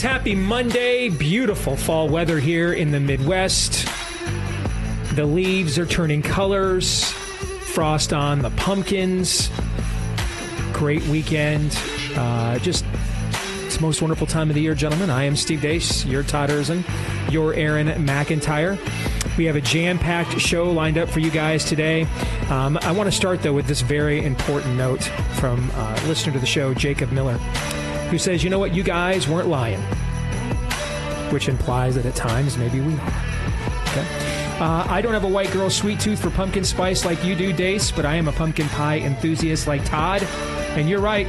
Happy Monday. Beautiful fall weather here in the Midwest. The leaves are turning colors, frost on the pumpkins. Great weekend. Uh, just it's the most wonderful time of the year, gentlemen. I am Steve Deace, your Todd Erzen, your Aaron McIntyre. We have a jam packed show lined up for you guys today. Um, I want to start, though, with this very important note from uh, listener to the show, Jacob Miller, who says, You know what? You guys weren't lying, which implies that at times maybe we are. Okay. Uh, I don't have a white girl sweet tooth for pumpkin spice like you do, Deace, but I am a pumpkin pie enthusiast like Todd. And you're right.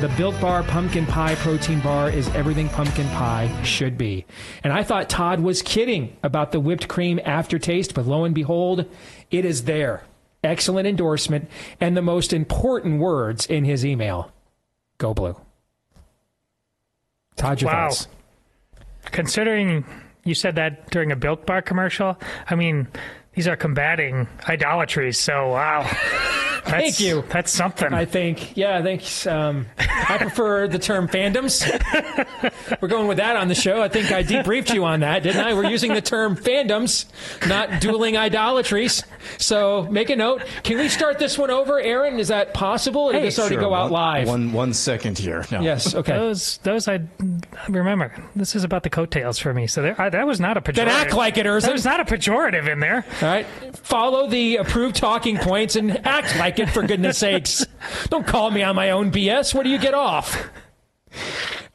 The Built Bar Pumpkin Pie Protein Bar is everything pumpkin pie should be. And I thought Todd was kidding about the whipped cream aftertaste, but lo and behold, it is there. Excellent endorsement and the most important words in his email Go Blue. Todd, your Wow. thoughts? Considering you said that during a Built Bar commercial, I mean, these are combating idolatries, So wow, That's, you. That's something. I think, yeah, I think um, I prefer the term fandoms. We're going with that on the show. I think I debriefed you on that, didn't I? We're using the term fandoms, not dueling idolatries. So make a note. Can we start this one over, Aaron? Is that possible? Or did Hey, this already Sure, go out one- live? One one second here. No. Yes. Okay. those, those I remember. This is about the coattails for me. So there, I, that was not a pejorative. Then act like it, There Erzen. was not a pejorative in there. All right. Follow the approved talking points and act like it, for goodness sakes. Don't call me on my own BS. Where do you get off?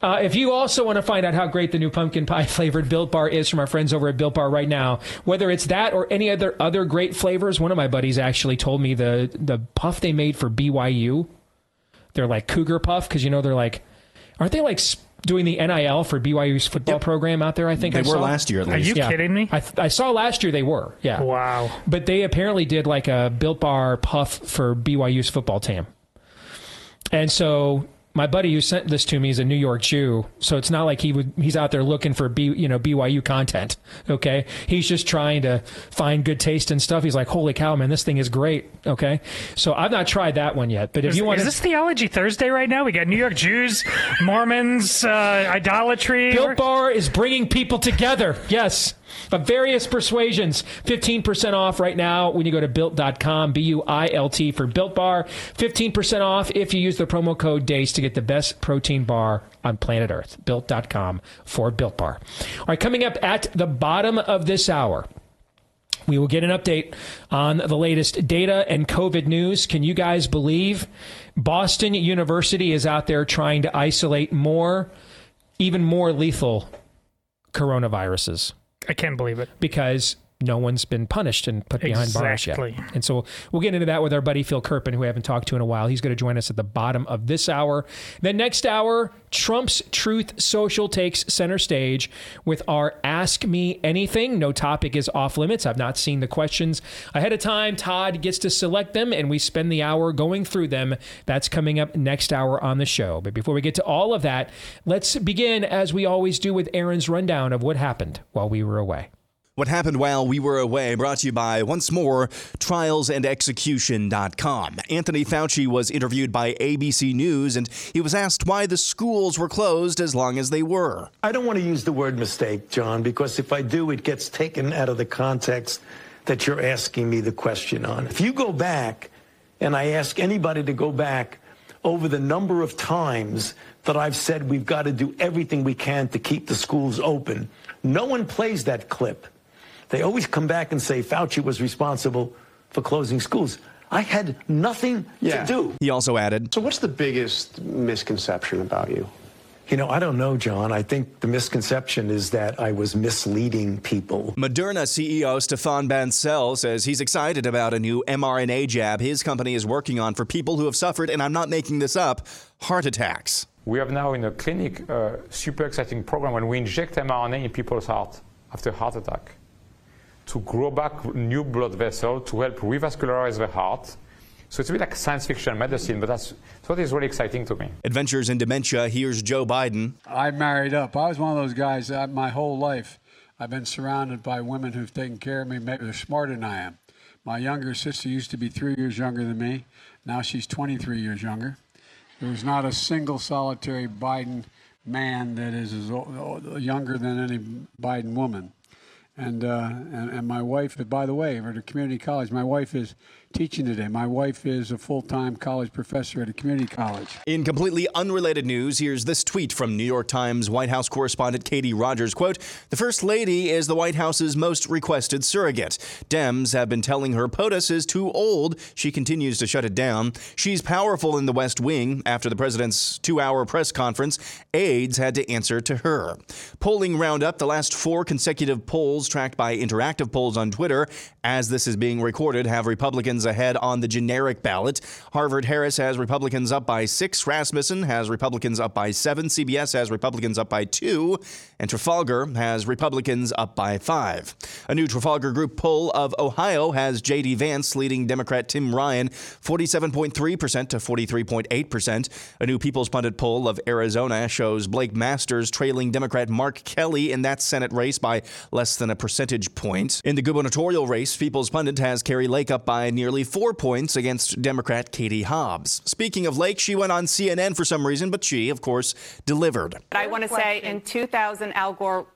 Uh, if you also want to find out how great the new pumpkin pie flavored Built Bar is from our friends over at Built Bar right now, whether it's that or any other other great flavors, one of my buddies actually told me the the puff they made for BYU, they're like Cougar Puff because you know they're like, aren't they like doing the NIL for BYU's football program out there? I think They I were saw? last year at least. Are you Yeah. kidding me? I, th- I saw last year they were. Yeah. Wow. But they apparently did like a Built Bar puff for BYU's football team. And so my buddy who sent this to me is a New York Jew, so it's not like he would he's out there looking for B, you know BYU content. Okay, he's just trying to find good taste and stuff. He's like, "Holy cow, man, this thing is great." Okay, so I've not tried that one yet, but if Is, you want is this Theology Thursday right now? We got New York Jews, Mormons, uh, idolatry. Built Bar is bringing people together. Yes. Of various persuasions. 15% off right now when you go to built.com, B U I L T for Built Bar. 15% off if you use the promo code DEACE to get the best protein bar on planet Earth. Built.com for Built Bar. All right, coming up at the bottom of this hour. We will get an update on the latest data and COVID news. Can you guys believe Boston University is out there trying to isolate more, even more lethal coronaviruses I can't believe it. because no one's been punished and put behind bars yet. And so we'll get into that with our buddy Phil Kerpen, who we haven't talked to in a while. He's going to join us at the bottom of this hour. Then next hour, Trump's Truth Social takes center stage with our Ask Me Anything. No topic is off limits. I've not seen the questions ahead of time. Todd gets to select them, and we spend the hour going through them. That's coming up next hour on the show. But before we get to all of that, let's begin as we always do with Aaron's rundown of what happened while we were away. What happened while we were away brought to you by, once more, trialsandexecution.com. Anthony Fauci was interviewed by ABC News and he was asked why the schools were closed as long as they were. I don't want to use the word mistake, John, because if I do, it gets taken out of the context that you're asking me the question on. If you go back, and I ask anybody to go back over the number of times that I've said we've got to do everything we can to keep the schools open, no one plays that clip. They always come back and say Fauci was responsible for closing schools. I had nothing Yeah. to do. He also added, So, what's the biggest misconception about you? You know, I don't know, John. I think the misconception is that I was misleading people. Moderna CEO Stéphane Bancel says he's excited about a new mRNA jab his company is working on for people who have suffered, and I'm not making this up, heart attacks. We have now in a clinic a super exciting program when we inject mRNA in people's heart after heart attack to grow back new blood vessel to help revascularize the heart. So it's a bit like science fiction medicine, but that's, that's what is really exciting to me. Adventures in Dementia, here's Joe Biden. I married up. I was one of those guys that my whole life I've been surrounded by women who've taken care of me. Maybe they're smarter than I am. My younger sister used to be three years younger than me. Now she's 23 years younger. There's not a single solitary Biden man that is as old, younger than any Biden woman. And, uh, and and my wife, by the way, at a community college, my wife is teaching today. My wife is a full time college professor at a community college. In completely unrelated news, here's this tweet from New York Times White House correspondent Katie Rogers. Quote, the First Lady is the White House's most requested surrogate. Dems have been telling her POTUS is too old. She continues to shut it down. She's powerful in the West Wing. After the president's two hour press conference, aides had to answer to her. Polling roundup, the last four consecutive polls tracked by Interactive Polls on Twitter. As this is being recorded, have Republicans ahead on the generic ballot. Harvard Harris has Republicans up by six. Rasmussen has Republicans up by seven. CBS has Republicans up by two. And Trafalgar has Republicans up by five. A new Trafalgar Group poll of Ohio has J.D. Vance leading Democrat Tim Ryan 47.3% to 43.8%. A new People's Pundit poll of Arizona shows Blake Masters trailing Democrat Mark Kelly in that Senate race by less than a percentage point. In the gubernatorial race, People's Pundit has Kari Lake up by nearly four points against Democrat Katie Hobbs. Speaking of Lake, she went on CNN for some reason, but she, of course, delivered. I want to say in 2000, Al Gore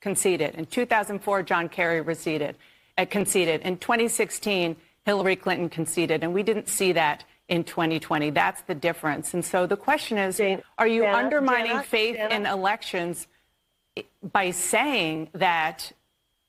conceded. In 2004, John Kerry receded, uh, conceded. In 2016, Hillary Clinton conceded. And we didn't see that in 2020. That's the difference. And so the question is are you Dana, undermining Dana, faith Dana. in elections by saying that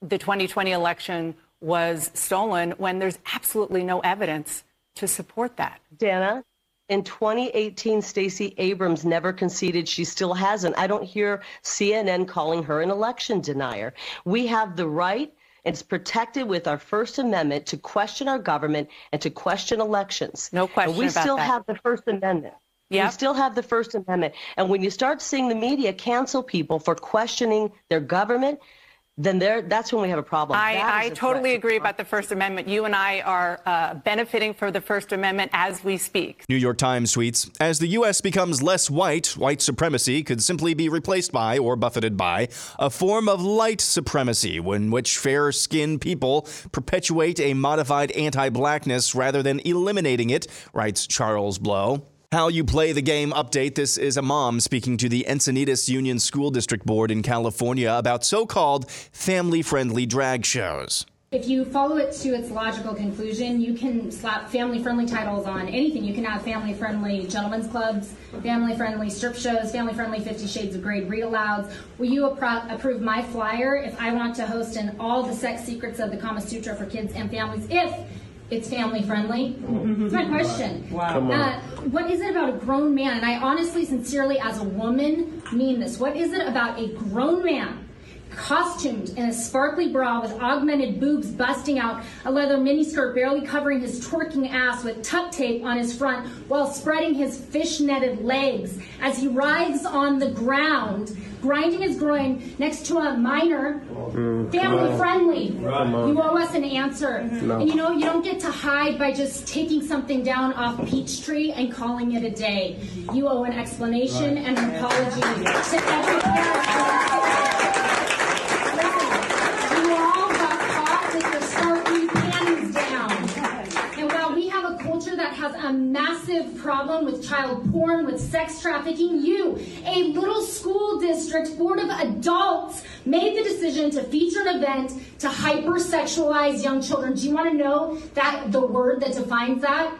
the 2020 election was stolen when there's absolutely no evidence to support that. Dana, in 2018, Stacey Abrams never conceded. She still hasn't. I don't hear CNN calling her an election denier. We have the right. It's protected with our First Amendment to question our government and to question elections. No question. And we still that. have the First Amendment. Yep. We still have the First Amendment. And when you start seeing the media cancel people for questioning their government, then there that's when we have a problem. I, I totally agree about the First Amendment. You and I are uh, benefiting from the First Amendment as we speak. New York Times tweets As the U.S. becomes less white, white supremacy could simply be replaced by, or buffeted by, a form of light supremacy in which fair skinned people perpetuate a modified anti blackness rather than eliminating it, writes Charles Blow. How you play the game update. This is a mom speaking to the Encinitas Union School District Board in California about so called family friendly drag shows. If you follow it to its logical conclusion, you can slap family friendly titles on anything. You can have family friendly gentlemen's clubs, family friendly strip shows, family friendly Fifty Shades of Grey read alouds. Will you appro- approve my flyer if I want to host an all the sex secrets of the Kama Sutra for kids and families? If it's family friendly? That's my question. Wow. Uh, what is it about a grown man? And I honestly, sincerely, as a woman, mean this. What is it about a grown man costumed in a sparkly bra with augmented boobs busting out, a leather miniskirt barely covering his twerking ass with tuck tape on his front while spreading his fish-netted legs as he writhes on the ground, grinding his groin next to a minor, mm, family friendly. You owe us an answer. No. And you know, you don't get to hide by just taking something down off Peachjar and calling it a day. You owe an explanation right. and an apology to every parent. A massive problem with child porn, with sex trafficking. You, a little school district board of adults, made the decision to feature an event to hypersexualize young children. Do you want to know that the word that defines that?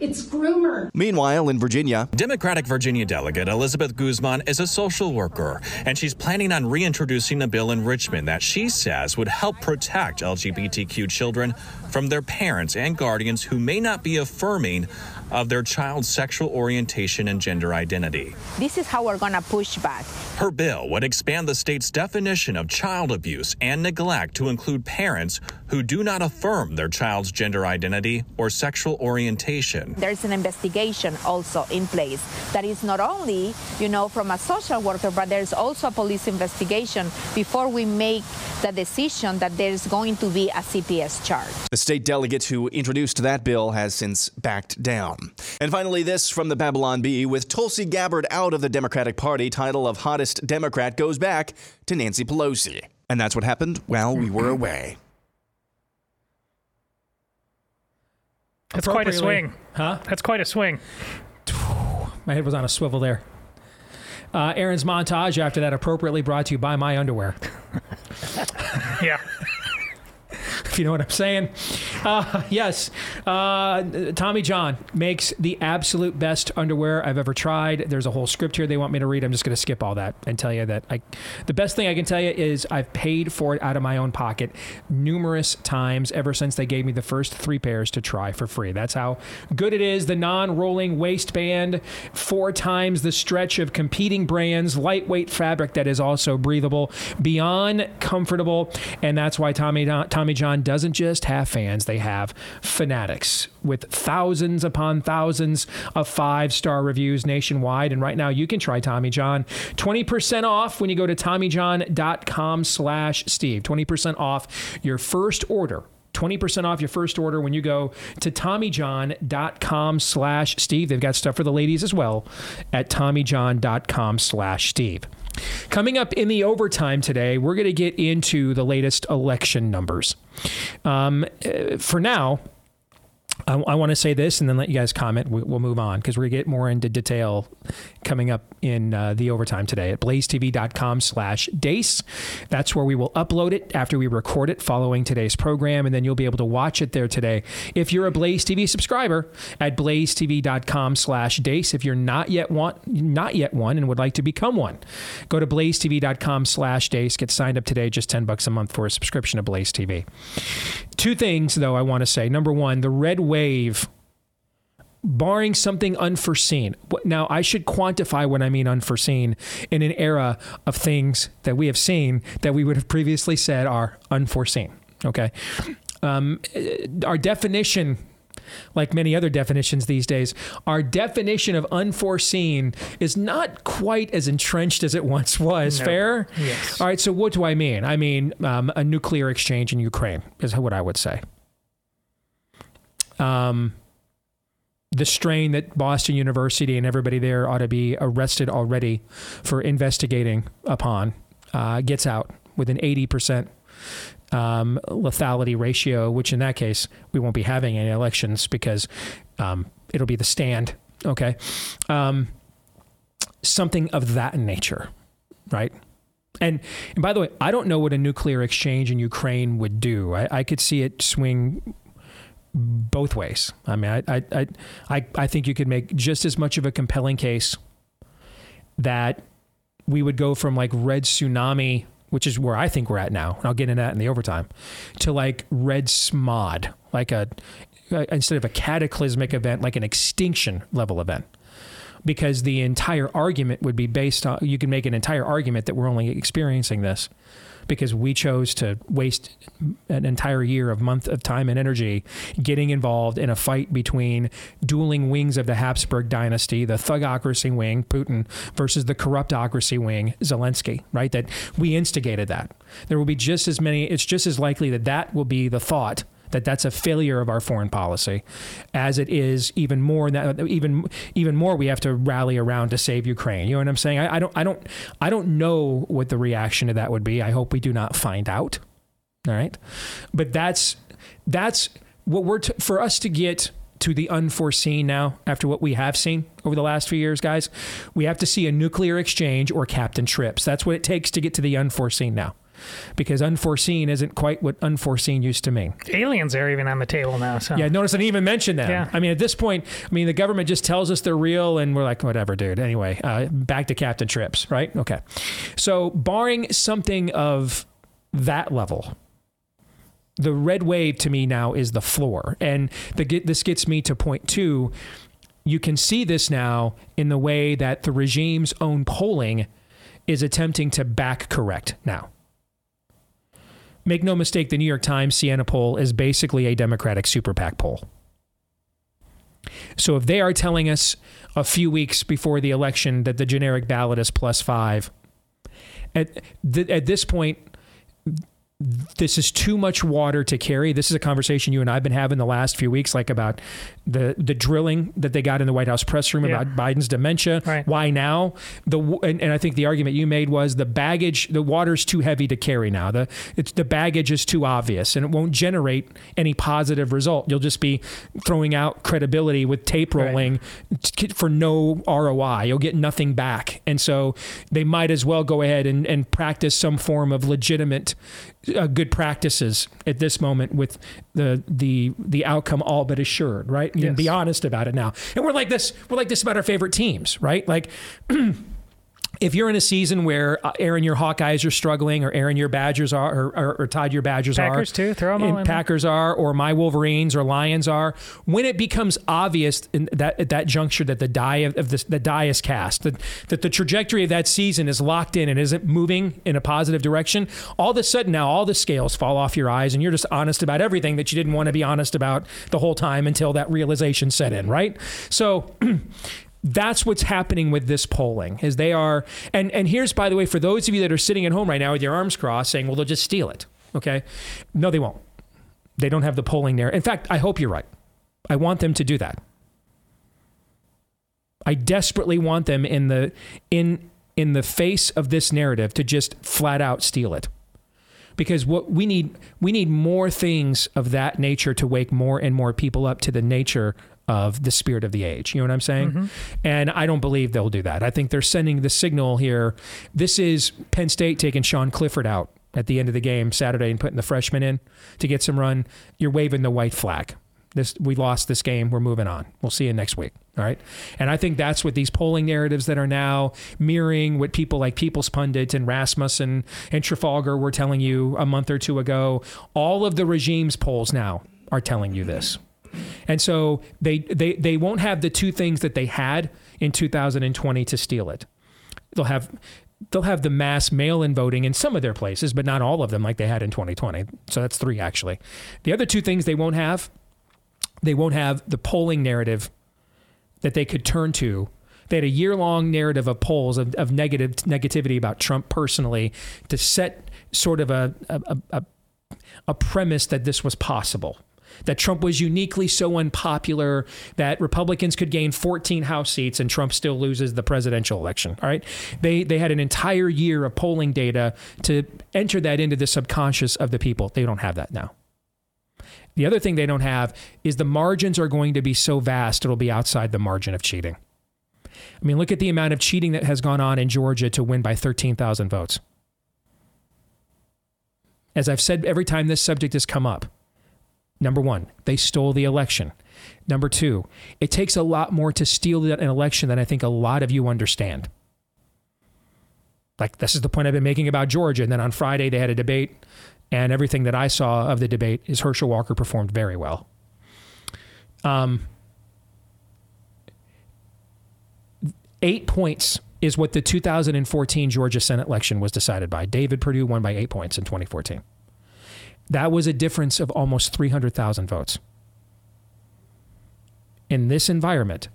It's groomer. Meanwhile, in Virginia, Democratic Virginia delegate Elizabeth Guzman is a social worker, and she's planning on reintroducing a bill in Richmond that she says would help protect LGBTQ children from their parents and guardians who may not be affirming of their child's sexual orientation and gender identity. This is how we're going to push back. Her bill would expand the state's definition of child abuse and neglect to include parents who do not affirm their child's gender identity or sexual orientation. There's an investigation also in place that is not only, you know, from a social worker, but there's also a police investigation before we make the decision that there's going to be a CPS charge. The state delegate who introduced that bill has since backed down. And finally, this from the Babylon Bee with Tulsi Gabbard out of the Democratic Party, title of hottest Democrat goes back to Nancy Pelosi. And that's what happened while we were away. That's quite a swing. Huh? That's quite a swing. My head was on a swivel there. Uh, Aaron's montage after that, appropriately brought to you by my underwear. yeah. If you know what I'm saying. Uh, yes, uh, Tommy John makes the absolute best underwear I've ever tried. There's a whole script here they want me to read. I'm just going to skip all that and tell you that I, the best thing I can tell you is I've paid for it out of my own pocket numerous times ever since they gave me the first three pairs to try for free. That's how good it is. The non-rolling waistband, four times the stretch of competing brands, lightweight fabric that is also breathable, beyond comfortable, and that's why Tommy Tommy John doesn't just have fans, they have fanatics with thousands upon thousands of five star reviews nationwide. And right now you can try Tommy John 20% off when you go to TommyJohn.com slash Steve. 20% off your first order 20% off your first order when you go to TommyJohn.com slash Steve. They've got stuff for the ladies as well at TommyJohn.com slash Steve. Coming up in the overtime today, we're going to get into the latest election numbers. Um, uh, for now, I, I want to say this and then let you guys comment. We, will move on because we're going to get more into detail coming up in uh, the overtime today at blazetv.com slash deace. That's where we will upload it after we record it following today's program, and then you'll be able to watch it there today. If you're a Blaze TV subscriber at blazetv.com slash deace, if you're not yet want, not yet one and would like to become one, go to blazetv.com slash deace. Get signed up today, just 10 bucks a month for a subscription to Blaze TV. Two things, though, I want to say. Number one, the red wave barring something unforeseen. Now, I should quantify what I mean unforeseen in an era of things that we have seen that we would have previously said are unforeseen. Okay. Um, our definition, like many other definitions these days, our definition of unforeseen is not quite as entrenched as it once was. No. Fair? Yes. All right. So, what do I mean? I mean um, a nuclear exchange in Ukraine, is what I would say. Um, the strain that Boston University and everybody there ought to be arrested already for investigating upon uh, gets out with an 80% um, lethality ratio, which in that case, we won't be having any elections because um, it'll be the stand. Okay. Um, something of that nature, right? And, and by the way, I don't know what a nuclear exchange in Ukraine would do. I, I could see it swing both ways. I mean, I, I, I, I think you could make just as much of a compelling case that we would go from like red tsunami, which is where I think we're at now. And I'll get into that in the overtime, to like red smod, like a uh, instead of a cataclysmic event, like an extinction level event. Because the entire argument would be based on, you can make an entire argument that we're only experiencing this because we chose to waste an entire year of month of time and energy getting involved in a fight between dueling wings of the Habsburg dynasty, the thugocracy wing, Putin, versus the corruptocracy wing, Zelensky, right? That we instigated that. There will be just as many, it's just as likely that that will be the thought that that's a failure of our foreign policy, as it is even more that even even more we have to rally around to save Ukraine. You know what I'm saying? I, I don't I don't I don't know what the reaction to that would be. I hope we do not find out. All right, but that's that's what we're t- for us to get to the unforeseen now after what we have seen over the last few years, guys. We have to see a nuclear exchange or Captain Trips. That's what it takes to get to the unforeseen now because unforeseen isn't quite what unforeseen used to mean. Aliens are even on the table now. So yeah, notice I didn't even mention them. Yeah. I mean, at this point, I mean, the government just tells us they're real, and we're like, whatever, dude. Anyway, uh, back to Captain Trips, right? Okay. So, barring something of that level, the red wave to me now is the floor, and the, this gets me to point two. You can see this now in the way that the regime's own polling is attempting to back correct now make no mistake, the New York Times Siena poll is basically a Democratic super PAC poll. So if they are telling us a few weeks before the election that the generic ballot is plus five, at, th- at this point, this is too much water to carry. This is a conversation you and I've been having the last few weeks, like about the the drilling that they got in the White House press room Yeah. about Biden's dementia. Right. Why now? The and, and I think the argument you made was the baggage, the water's too heavy to carry now. The it's the baggage is too obvious, and it won't generate any positive result. You'll just be throwing out credibility with tape rolling t- for no ROI. You'll get nothing back, and so they might as well go ahead and, and practice some form of legitimate uh, good practices at this moment with the the the outcome all but assured, right? You can be honest about it now. And we're like this. We're like this about our favorite teams, right? Like. If you're in a season where uh, Aaron, your Hawkeyes are struggling, or Aaron, your Badgers are, or, or, or Todd, your Badgers are, Packers too, throw 'em all in. Packers are, or my Wolverines or Lions are, when it becomes obvious in that at that juncture that the die of, of this, the die is cast, that, that the trajectory of that season is locked in and isn't moving in a positive direction, all of a sudden now all the scales fall off your eyes and you're just honest about everything that you didn't want to be honest about the whole time until that realization set in, right? So. That's what's happening with this polling is they are and and here's by the way for those of you that are sitting at home right now with your arms crossed saying well they'll just steal it okay? No they won't. They don't have the polling there. In fact I hope you're right. I want them to do that. I desperately want them in the in in the face of this narrative to just flat out steal it. Because what we need we need more things of that nature to wake more and more people up to the nature of the spirit of the age. You know what i'm saying? Mm-hmm. And i don't believe they'll do that. I think they're sending the signal here. This is penn state taking sean clifford out at the end of the game saturday and putting the freshman in to get some run. You're waving the white flag. This we lost this game. We're moving on. We'll see you next week. All right? And i think that's what these polling narratives that are now mirroring what people like people's pundit and rasmussen and trafalgar were telling you a month or two ago. All of the regime's polls now are telling you this and so they they they won't have the two things that they had in 2020 to steal it they'll have they'll have the mass mail-in voting in some of their places but not all of them like they had in 2020 so that's three actually the other two things they won't have they won't have the polling narrative that they could turn to. They had a year long narrative of polls of, of negative negativity about Trump personally to set sort of a, a, a, a premise that this was possible. That Trump was uniquely so unpopular that Republicans could gain 14 House seats and Trump still loses the presidential election. All right. They they had an entire year of polling data to enter that into the subconscious of the people. They don't have that now. The other thing they don't have is the margins are going to be so vast, it'll be outside the margin of cheating. I mean, look at the amount of cheating that has gone on in Georgia to win by 13,000 votes. As I've said every time this subject has come up, number one, they stole the election. Number two, it takes a lot more to steal an election than I think a lot of you understand. Like, this is the point I've been making about Georgia. And then on Friday, they had a debate and everything that I saw of the debate is Herschel Walker performed very well. Um, eight points is what the 2014 Georgia Senate election was decided by. David Perdue won by eight points in 2014. That was a difference of almost 300,000 votes. In this environment,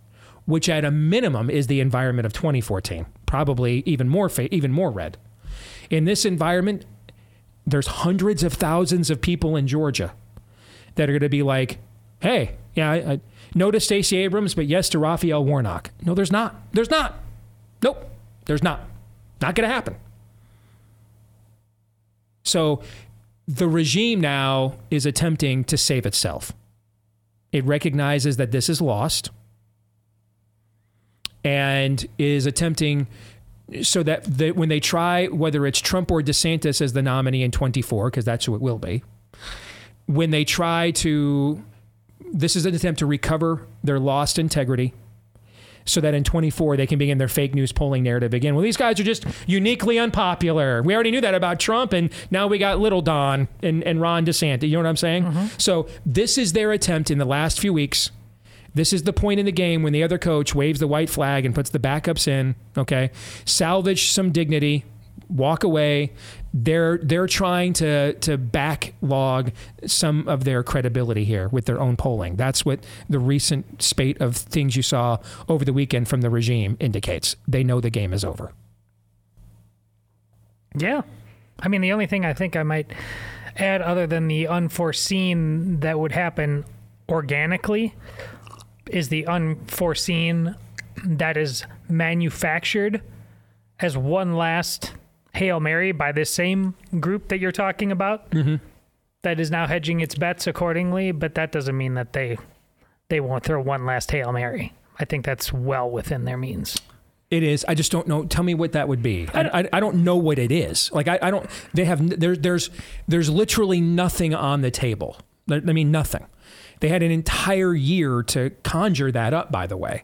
which at a minimum is the environment of 2014, probably even more fa- even more red. In this environment, there's hundreds of thousands of people in Georgia that are going to be like, hey, yeah, I, I, no to Stacey Abrams, but yes to Raphael Warnock. No, there's not. There's not. Nope, there's not. Not going to happen. So the regime now is attempting to save itself. It recognizes that this is lost and is attempting so that they, when they try, whether it's Trump or DeSantis as the nominee in 24, because that's who it will be, when they try to, this is an attempt to recover their lost integrity so that in 24 they can begin their fake news polling narrative again. Well, these guys are just uniquely unpopular. We already knew that about Trump, and now we got Little Don and, and Ron DeSantis. You know what I'm saying? Mm-hmm. So this is their attempt in the last few weeks. This is the point in the game when the other coach waves the white flag and puts the backups in. Okay, salvage some dignity, walk away. They're they're trying to to backlog some of their credibility here with their own polling. That's what the recent spate of things you saw over the weekend from the regime indicates. They know the game is over. Yeah. I mean, the only thing I think I might add other than the unforeseen that would happen organically is the unforeseen that is manufactured as one last Hail Mary by this same group that you're talking about Mm-hmm. that is now hedging its bets accordingly, but that doesn't mean that they they won't throw one last Hail Mary. I think that's well within their means. It is. I just don't know. Tell me what that would be. I, I, I don't know what it is. Like I, I don't. They have there, there's there's literally nothing on the table. I mean nothing. They had an entire year to conjure that up. By the way,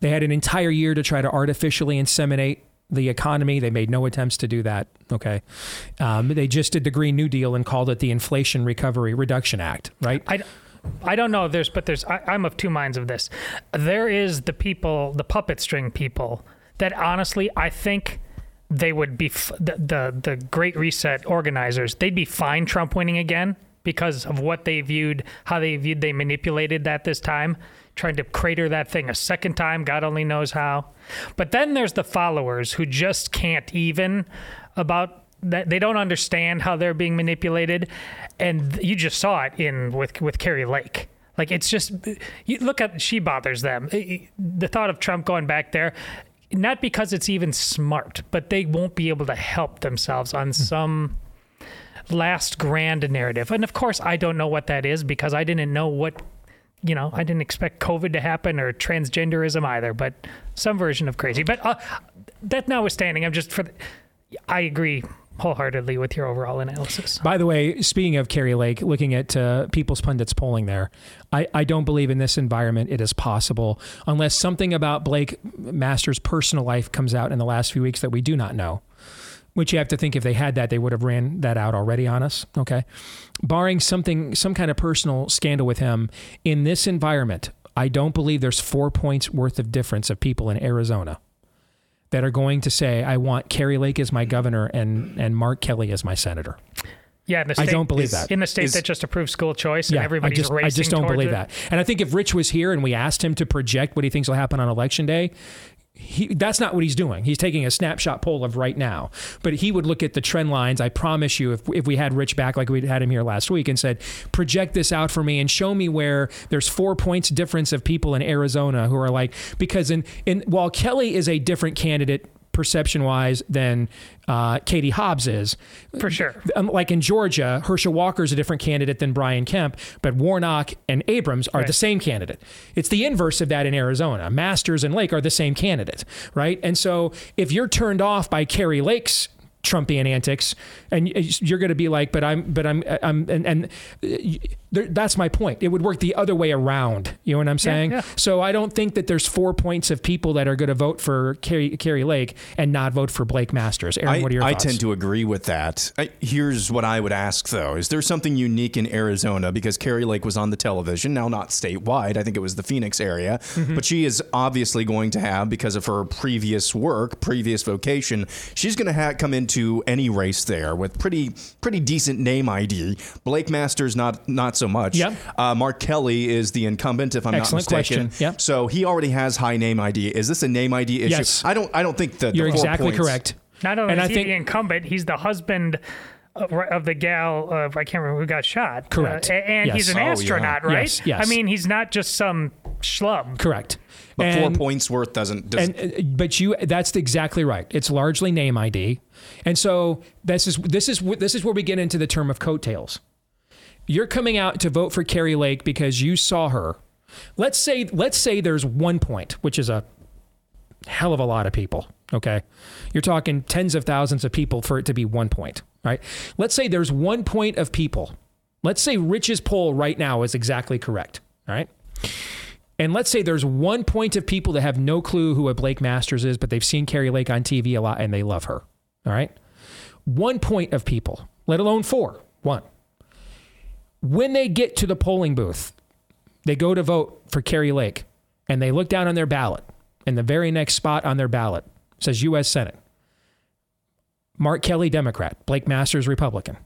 they had an entire year to try to artificially inseminate the economy. They made no attempts to do that. Okay, um, they just did the Green New Deal and called it the Inflation Recovery Reduction Act. Right. I, I don't know. There's, but there's. I, I'm of two minds of this. There is the people, the puppet string people, that honestly, I think they would be f- the, the the Great Reset organizers. They'd be fine Trump winning again because of what they viewed, how they viewed, they manipulated that this time, trying to crater that thing a second time. God only knows how. But then there's the followers who just can't even about that they don't understand how they're being manipulated and you just saw it in with with Kari Lake like it's just you look at she bothers them the thought of Trump going back there not because it's even smart but they won't be able to help themselves on hmm. some last grand narrative and of course I don't know what that is because I didn't know what you know, I didn't expect COVID to happen or transgenderism either, but some version of crazy. But uh, that notwithstanding, I'm just for. The, I agree wholeheartedly with your overall analysis. By the way, speaking of Kari Lake, looking at uh, People's Pundits polling there, I, I don't believe in this environment it is possible unless something about Blake Masters' personal life comes out in the last few weeks that we do not know. Which you have to think if they had that, they would have ran that out already on us. Okay. Barring something, some kind of personal scandal with him in this environment, I don't believe there's four points worth of difference of people in Arizona that are going to say, I want Kari Lake as my governor and, and Mark Kelly as my senator. Yeah, in the I don't believe that. in the state Is- that just approved school choice and I everybody's just, racing I just don't believe it. that. And I think if Rich was here and we asked him to project what he thinks will happen on election day, he, that's not what he's doing. He's taking a snapshot poll of right now. But he would look at the trend lines. I promise you, if, if we had Rich back like we had him here last week and said, project this out for me and show me where there's four points difference of people in Arizona who are like, because in, in while Kelly is a different candidate perception wise than uh, Katie Hobbs is. For sure. Um, like in Georgia, Herschel Walker is a different candidate than Brian Kemp, but Warnock and Abrams are the same candidate. It's the inverse of that in Arizona. Masters and Lake are the same candidate, right? And so if you're turned off by Kari Lake's Trumpian antics, and you're going to be like, but I'm, but I'm, I'm, and, and uh, there, that's my point. It would work the other way around. You know what I'm saying? yeah. So I don't think that there's four points of people that are going to vote for Kari, Kari Lake and not vote for Blake Masters. Aaron, I, what are your I thoughts? I tend to agree with that. I, here's what I would ask, though: Is there something unique in Arizona? Because Kari Lake was on the television, now not statewide. I think it was the Phoenix area, Mm-hmm. but she is obviously going to have, because of her previous work, previous vocation, she's going to ha- come into any race there with pretty pretty decent name ID. Blake Masters, not not so much. Yep. Uh, Mark Kelly is the incumbent, if I'm Excellent not mistaken. question. Yep. So he already has high name ID. Is this a name ID issue? Yes. I don't. I don't think that You're the four exactly points- correct. Not only And is I he think- the incumbent, he's the husband of, of the gal. Of, I can't remember who got shot. Correct. Uh, and Yes. he's an Oh, yeah. astronaut, right? Yes, yes. I mean, he's not just some schlub. Correct. But And- four points worth doesn't. does and uh, but you that's exactly right it's largely name id and so this is this is this is where we get into the term of coattails you're coming out to vote for Kari Lake because you saw her let's say let's say there's one point which is a hell of a lot of people okay you're talking tens of thousands of people for it to be one point right let's say there's one point of people let's say rich's poll right now is exactly correct all right and let's say there's one point of people that have no clue who a Blake Masters is, but they've seen Kari Lake on TV a lot and they love her. All right. One point of people, let alone four, one. When they get to the polling booth, they go to vote for Kari Lake and they look down on their ballot, and the very next spot on their ballot says U.S. Senate. Mark Kelly, Democrat. Blake Masters, Republican.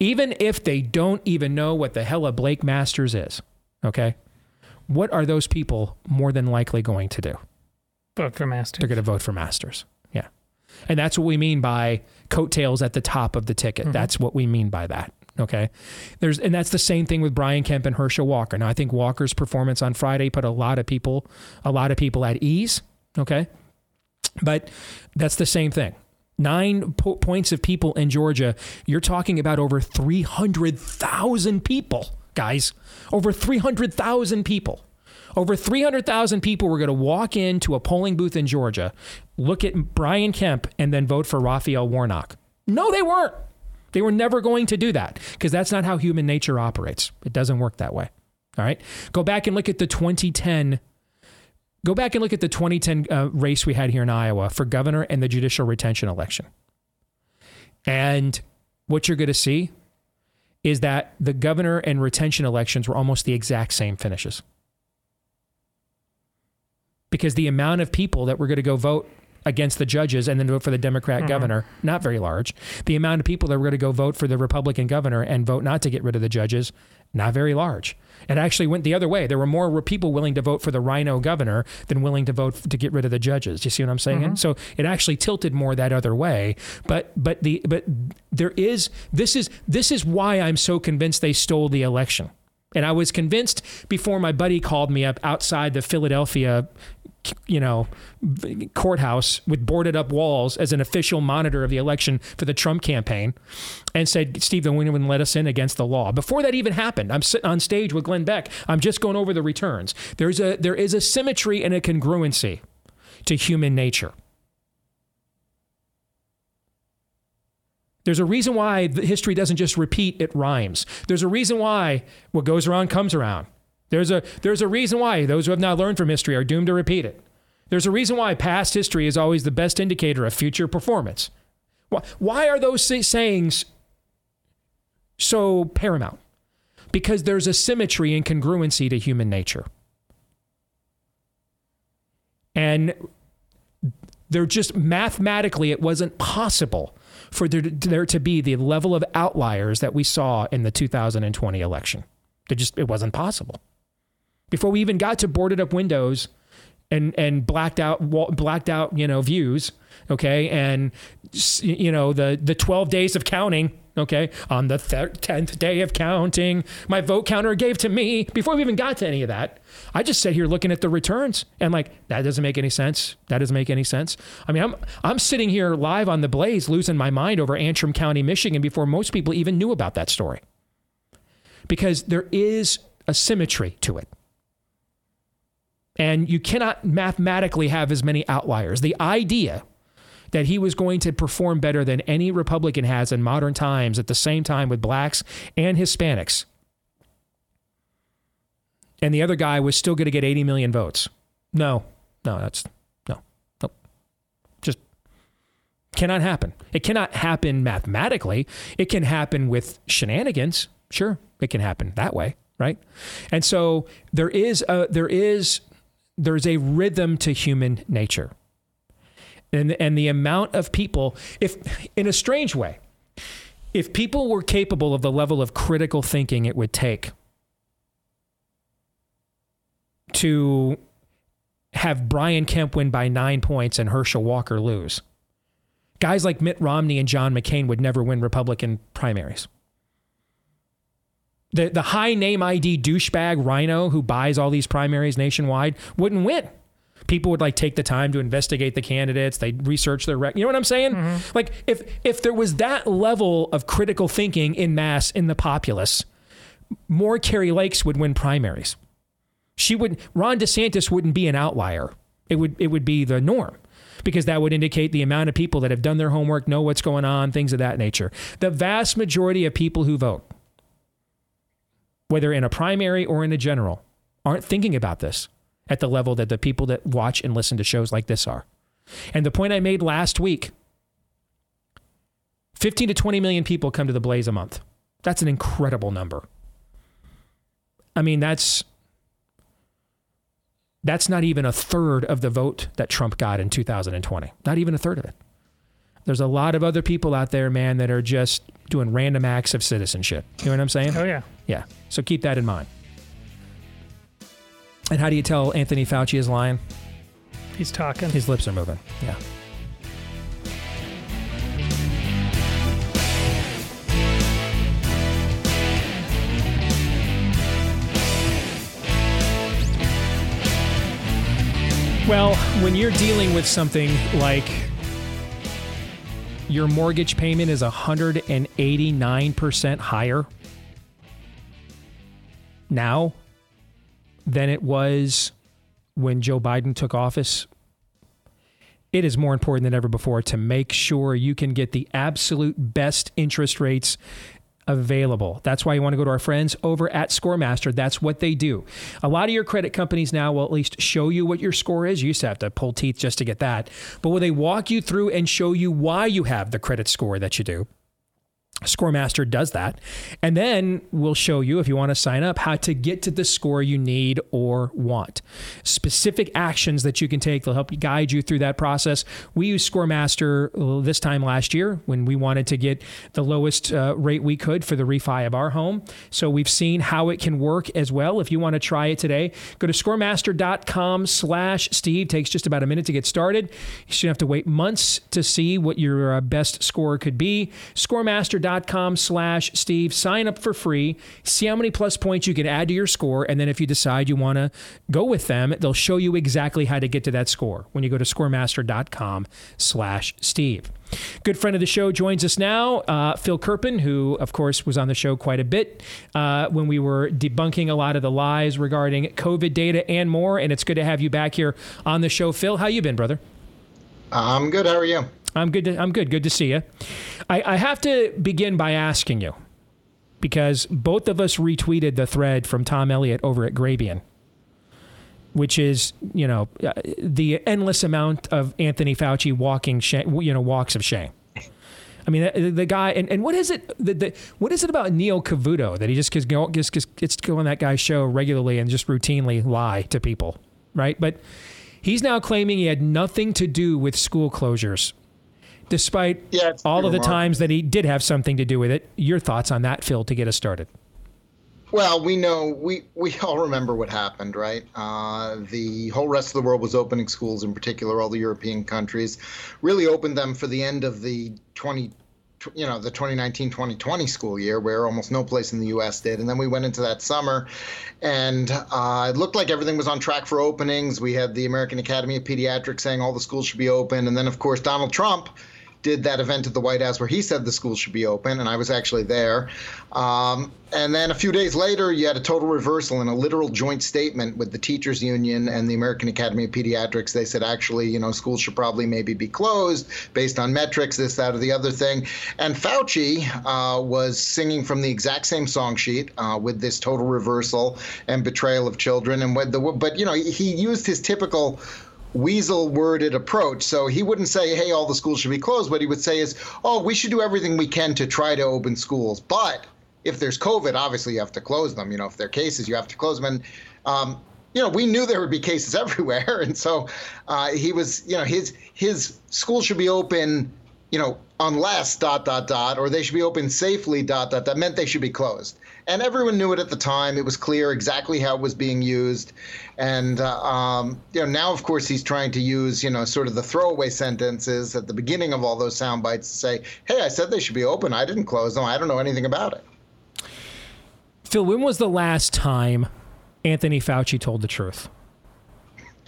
Even if they don't even know what the hell a Blake Masters is, okay? what are those people more than likely going to do? Vote for Masters. They're going to vote for Masters. Yeah. And that's what we mean by coattails at the top of the ticket. Mm-hmm. That's what we mean by that. Okay, there's and that's the same thing with Brian Kemp and Herschel Walker. Now I think Walker's performance on Friday put a lot of people, a lot of people at ease. Okay, but that's the same thing. Nine po- points of people in Georgia. You're talking about over 300,000 people, guys. Over 300,000 people. Over 300,000 people were going to walk into a polling booth in Georgia, look at Brian Kemp, and then vote for Raphael Warnock. No, they weren't. They were never going to do that because that's not how human nature operates. It doesn't work that way. All right. Go back and look at the 2010 Go back and look at the 2010 uh, race we had here in Iowa for governor and the judicial retention election. And what you're going to see is that the governor and retention elections were almost the exact same finishes. Because the amount of people that were going to go vote against the judges and then vote for the Democrat Mhm. governor, not very large. The amount of people that were going to go vote for the Republican governor and vote not to get rid of the judges, not very large. It actually went the other way. There were more people willing to vote for the RINO governor than willing to vote to get rid of the judges. You see what I'm saying? Mhm. So it actually tilted more that other way. But but the but there is this is this is why I'm so convinced they stole the election. And I was convinced before my buddy called me up outside the Philadelphia you know, courthouse with boarded up walls as an official monitor of the election for the Trump campaign and said, Steve, the winner wouldn't let us in against the law. Before that even happened, I'm sitting on stage with Glenn Beck. I'm just going over the returns. There's a, there is a symmetry and a congruency to human nature. There's a reason why history doesn't just repeat, it rhymes. There's a reason why what goes around comes around. There's a, there's a reason why those who have not learned from history are doomed to repeat it. There's a reason why past history is always the best indicator of future performance. Why, why are those say- sayings so paramount? Because there's a symmetry and congruency to human nature. And there just mathematically, it wasn't possible for there to, there to be the level of outliers that we saw in the 2020 election. It just it wasn't possible. Before we even got to boarded up windows and and blacked out blacked out you know views, okay, and you know the the 12 days of counting, okay, on the 10th day of counting, my vote counter gave to me. Before we even got to any of that, I just sat here looking at the returns and like that doesn't make any sense. That doesn't make any sense. I mean, I'm I'm sitting here live on the Blaze, losing my mind over Antrim County, Michigan, before most people even knew about that story because there is a symmetry to it. And you cannot mathematically have as many outliers. The idea that he was going to perform better than any Republican has in modern times at the same time with blacks and Hispanics. And the other guy was still going to get 80 million votes. No, no, that's no, no. Just cannot happen. It cannot happen mathematically. It can happen with shenanigans. Sure, it can happen that way, right? And so there is a there is there's a rhythm to human nature. And and the amount of people if in a strange way if people were capable of the level of critical thinking it would take to have Brian Kemp win by 9 points and Herschel Walker lose. Guys like Mitt Romney and John McCain would never win Republican primaries the the high name ID douchebag RINO who buys all these primaries nationwide wouldn't win. People would like take the time to investigate the candidates. They research their rec. You know what I'm saying? Mm-hmm. Like if if there was that level of critical thinking in mass in the populace, more Kari Lakes would win primaries. She would. Ron DeSantis wouldn't be an outlier. It would it would be the norm. Because that would indicate the amount of people that have done their homework, know what's going on, things of that nature. The vast majority of people who vote whether in a primary or in a general, aren't thinking about this at the level that the people that watch and listen to shows like this are. And the point I made last week 15 to 20 million people come to the Blaze a month. That's an incredible number. I mean, that's that's not even a third of the vote that Trump got in 2020. Not even a third of it. There's a lot of other people out there, man, that are just doing random acts of citizenship. You know what I'm saying? Oh, yeah. Yeah. So keep that in mind. And how do you tell Anthony Fauci is lying? He's talking. His lips are moving. Yeah. Well, when you're dealing with something like your mortgage payment is 189% higher now than it was when Joe Biden took office, it is more important than ever before to make sure you can get the absolute best interest rates available. That's why you want to go to our friends over at Scoremaster. That's what they do. A lot of your credit companies now will at least show you what your score is. You used to have to pull teeth just to get that. But will they walk you through and show you why you have the credit score that you do? Scoremaster does that. And then we'll show you, if you want to sign up, how to get to the score you need or want. Specific actions that you can take. They'll help guide you through that process. We used Scoremaster this time last year when we wanted to get the lowest uh, rate we could for the refi of our home. So we've seen how it can work as well. If you want to try it today, go to scoremaster.com slash Steve. Takes just about a minute to get started. You shouldn't have to wait months to see what your uh, best score could be. Scoremaster.com com slash Steve. Sign up for free. See how many plus points you can add to your score. And then if you decide you want to go with them, they'll show you exactly how to get to that score when you go to scoremaster.com slash Steve. Good friend of the show joins us now, uh, Phil Kerpen, who, of course, was on the show quite a bit uh, when we were debunking a lot of the lies regarding COVID data and more. And it's good to have you back here on the show. Phil, how you been, brother? I'm good. How are you? I'm good. To, I'm good. Good to see you. I, I have to begin by asking you because both of us retweeted the thread from Tom Elliott over at Grabien, which is you know uh, the endless amount of Anthony Fauci walking shame, you know walks of shame. I mean, the, the guy, and, and what is it? The, the, what is it about Neil Cavuto that he just gets, just gets, gets to go on that guy's show regularly and just routinely lie to people, right? But he's now claiming he had nothing to do with school closures despite yeah, all of the times that he did have something to do with it. Your thoughts on that, Phil, to get us started? Well, we know we we all remember what happened, right? Uh, the whole rest of the world was opening schools, in particular, all the European countries, really opened them for the end of the 20 you know the 2019-2020 school year where almost no place in the us did and then we went into that summer and uh, it looked like everything was on track for openings we had the american academy of pediatrics saying all the schools should be open and then of course donald trump did that event at the White House where he said the schools should be open, and I was actually there. Um, and then a few days later, you had a total reversal in a literal joint statement with the teachers union and the American Academy of Pediatrics. They said actually, you know, schools should probably maybe be closed based on metrics, this, that, or the other thing. And Fauci uh, was singing from the exact same song sheet uh, with this total reversal and betrayal of children. And the but you know he used his typical weasel worded approach. So he wouldn't say, hey, all the schools should be closed. What he would say is, oh, we should do everything we can to try to open schools. But if there's COVID, obviously you have to close them. You know, if there are cases, you have to close them. And, um, you know, we knew there would be cases everywhere. And so uh, he was, you know, his his school should be open, you know, unless dot dot dot, or they should be open safely dot dot. That meant they should be closed and everyone knew it at the time. It was clear exactly how it was being used, and uh, um, you know now, of course, he's trying to use you know sort of the throwaway sentences at the beginning of all those sound bites to say, "Hey, I said they should be open. I didn't close them. I don't know anything about it." Phil, when was the last time Anthony Fauci told the truth?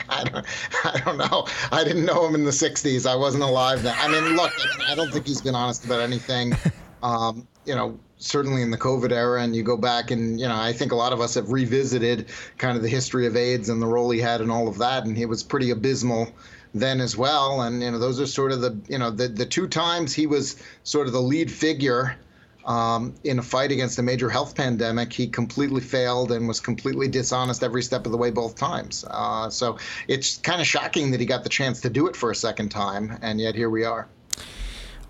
I don't, I don't know. I didn't know him in the '60s. I wasn't alive then. I mean, look, I don't think he's been honest about anything. Um, you know, certainly in the COVID era, and you go back and you know, I think a lot of us have revisited kind of the history of AIDS and the role he had and all of that, and he was pretty abysmal then as well. And you know, those are sort of the you know the the two times he was sort of the lead figure. Um, in a fight against a major health pandemic, he completely failed and was completely dishonest every step of the way both times. Uh, so it's kind of shocking that he got the chance to do it for a second time, and yet here we are.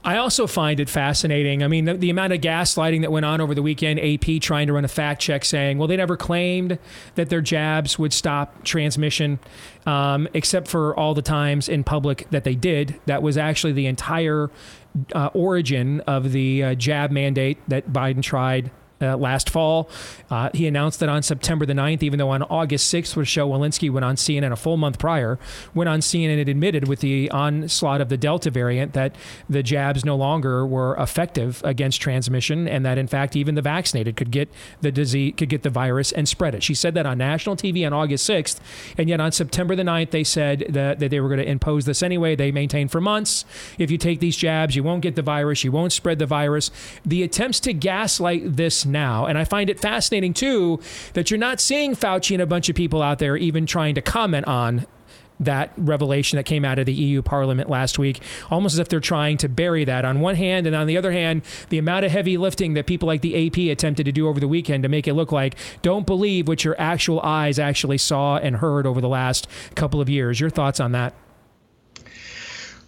I also find it fascinating. I mean, the, the, amount of gaslighting that went on over the weekend, AP trying to run a fact check saying, well, they never claimed that their jabs would stop transmission, um, except for all the times in public that they did. That was actually the entire uh, origin of the uh, jab mandate that Biden tried uh, last fall. Uh, he announced that on September the 9th, even though on August 6th Rochelle Walensky went on CNN a full month prior, went on CNN and admitted with the onslaught of the Delta variant that the jabs no longer were effective against transmission and that in fact even the vaccinated could get the disease, could get the virus and spread it. She said that on national TV on August 6th, and yet on September the 9th, they said that, that they were going to impose this anyway. They maintained for months if you take these jabs, you won't get the virus, you won't spread the virus. The attempts to gaslight this now. And I find it fascinating, too, that you're not seeing Fauci and a bunch of people out there even trying to comment on that revelation that came out of the EU Parliament last week, almost as if they're trying to bury that on one hand. And on the other hand, the amount of heavy lifting that people like the AP attempted to do over the weekend to make it look like don't believe what your actual eyes actually saw and heard over the last couple of years. Your thoughts on that?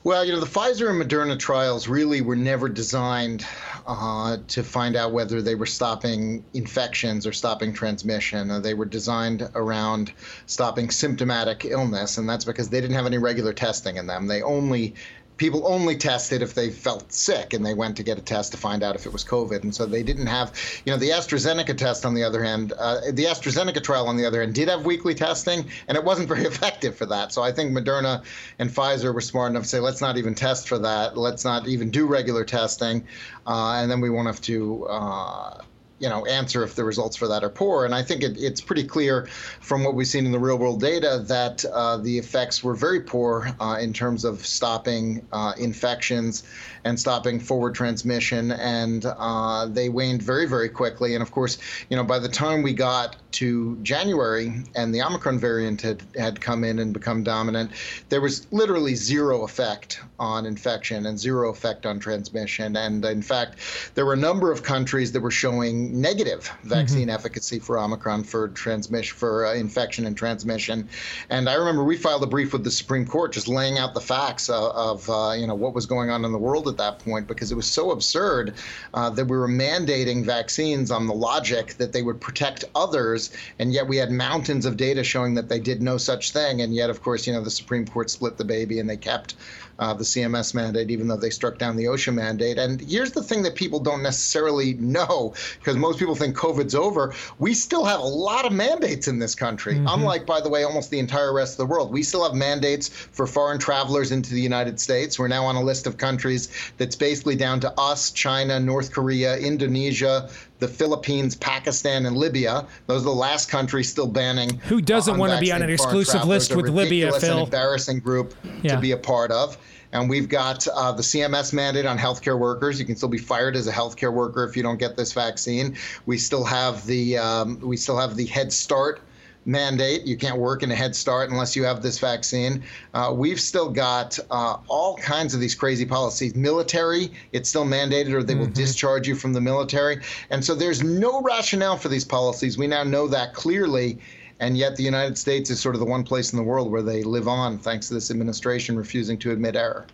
Well, you know, the Pfizer and Moderna trials really were never designed uh, to find out whether they were stopping infections or stopping transmission. Uh, they were designed around stopping symptomatic illness, and that's because they didn't have any regular testing in them. They only people only tested if they felt sick and they went to get a test to find out if it was COVID. And so they didn't have, you know, the AstraZeneca test on the other hand, uh, the AstraZeneca trial on the other hand did have weekly testing and it wasn't very effective for that. So I think Moderna and Pfizer were smart enough to say, let's not even test for that. Let's not even do regular testing. Uh, and then we won't have to. Uh, you know answer if the results for that are poor. And I think it, it's pretty clear from what we've seen in the real world data that uh, the effects were very poor uh, in terms of stopping uh, infections and stopping forward transmission, and uh, they waned very very quickly. And of course, you know by the time we got to January and the Omicron variant had, had come in and become dominant, there was literally zero effect on infection and zero effect on transmission. And in fact, there were a number of countries that were showing negative vaccine mm-hmm. efficacy for Omicron for transmission, for uh, infection and transmission. And I remember we filed a brief with the Supreme Court just laying out the facts of, of uh, you know what was going on in the world at that point because it was so absurd uh, that we were mandating vaccines on the logic that they would protect others, and yet we had mountains of data showing that they did no such thing. And yet, of course, you know the Supreme Court split the baby and they kept uh, the CMS mandate, even though they struck down the OSHA mandate. And here's the thing that people don't necessarily know, because most people think COVID's over. We still have a lot of mandates in this country, mm-hmm. unlike, by the way, almost the entire rest of the world. We still have mandates for foreign travelers into the United States. We're now on a list of countries that's basically down to us, China, North Korea, Indonesia, the Philippines, Pakistan, and Libya. Those are the last countries still banning. Who doesn't want to be on an exclusive list with Libya, Phil? An embarrassing group yeah. to be a part of. And we've got uh, the CMS mandate on healthcare workers. You can still be fired as a healthcare worker if you don't get this vaccine. We still have the um, we still have the Head Start mandate. You can't work in a Head Start unless you have this vaccine. Uh, we've still got uh, all kinds of these crazy policies. Military, it's still mandated, or they mm-hmm. will discharge you from the military. And so there's no rationale for these policies. We now know that clearly. And yet, the United States is sort of the one place in the world where they live on, thanks to this administration refusing to admit error.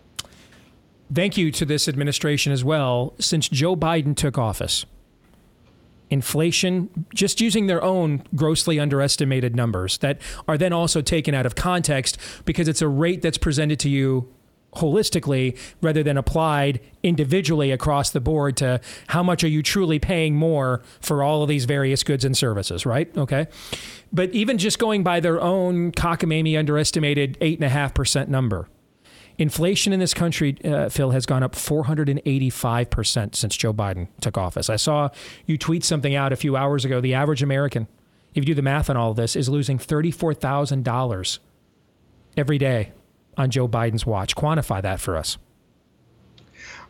Thank you to this administration as well. Since Joe Biden took office, inflation, just using their own grossly underestimated numbers that are then also taken out of context because it's a rate that's presented to you holistically rather than applied individually across the board to how much are you truly paying more for all of these various goods and services, right? Okay. But even just going by their own cockamamie underestimated 8.5% number, inflation in this country, uh, Phil, has gone up 485% since Joe Biden took office. I saw you tweet something out a few hours ago. The average American, if you do the math on all this, is losing $34,000 every day on Joe Biden's watch. Quantify that for us.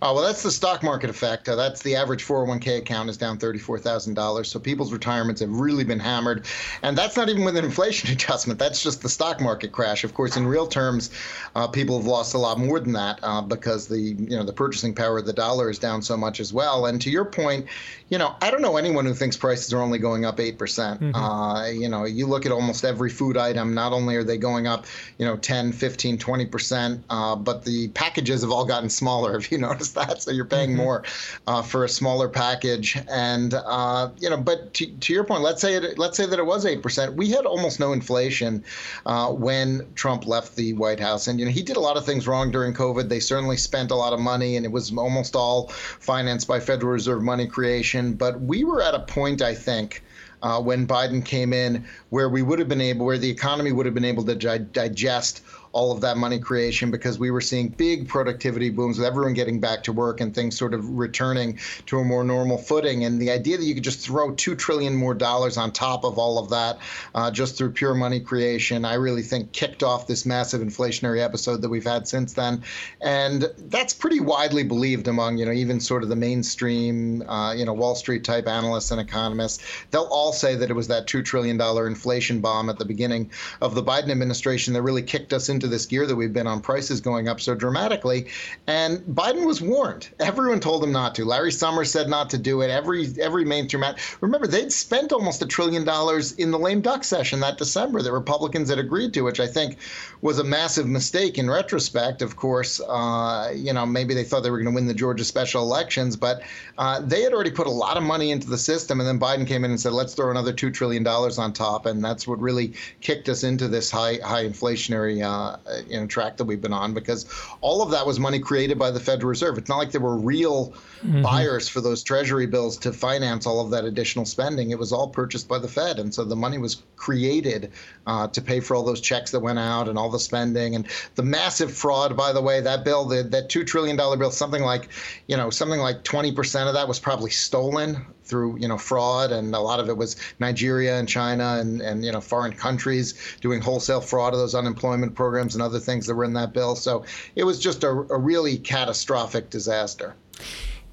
Uh, well, that's the stock market effect. Uh, that's the average 401k account is down $34,000. So people's retirements have really been hammered. And that's not even with an inflation adjustment. That's just the stock market crash. Of course, in real terms, uh, people have lost a lot more than that uh, because the you know the purchasing power of the dollar is down so much as well. And to your point, you know, I don't know anyone who thinks prices are only going up 8%. percent mm hmm uh, you know, you look at almost every food item, not only are they going up, you know, 10, 15, 20%, uh, but the packages have all gotten smaller. if you noticed that, so you're paying mm-hmm. more uh, for a smaller package. And uh, you know, but to, to, your point, let's say it, let's say that it was eight percent. We had almost no inflation uh, when Trump left the White House, and you know he did a lot of things wrong during COVID. They certainly spent a lot of money, and it was almost all financed by Federal Reserve money creation. But we were at a point, I think uh, when Biden came in, where we would have been able, where the economy would have been able to di- digest all of that money creation because we were seeing big productivity booms with everyone getting back to work and things sort of returning to a more normal footing. And the idea that you could just throw two trillion more dollars on top of all of that uh, just through pure money creation, I really think kicked off this massive inflationary episode that we've had since then. And that's pretty widely believed among, you know, even sort of the mainstream, uh, you know, Wall Street type analysts and economists. They'll all say that it was that $2 trillion inflation bomb at the beginning of the Biden administration that really kicked us into this gear that we've been on prices going up so dramatically. And Biden was warned. Everyone told him not to. Larry Summers said not to do it. Every every mainstream. Remember, they'd spent almost a trillion dollars in the lame duck session that December that Republicans had agreed to, which I think was a massive mistake in retrospect. Of course, uh, you know maybe they thought they were going to win the Georgia special elections, but uh, they had already put a lot of money into the system, and then Biden came in and said, "Let's throw another two trillion dollars on top," and that's what really kicked us into this high high inflationary uh, uh, you know track that we've been on because all of that was money created by the Federal Reserve. It's not like there were real mm-hmm. buyers for those Treasury bills to finance all of that additional spending. It was all purchased by the Fed, and so the money was created uh, to pay for all those checks that went out and all the spending and the massive fraud. By the way, that bill, the, that two trillion dollar bill, something like you know something like 20 percent of that was probably stolen through you know fraud, and a lot of it was Nigeria and China and and you know foreign countries doing wholesale fraud of those unemployment programs and other things that were in that bill. So it was just a, a really catastrophic disaster.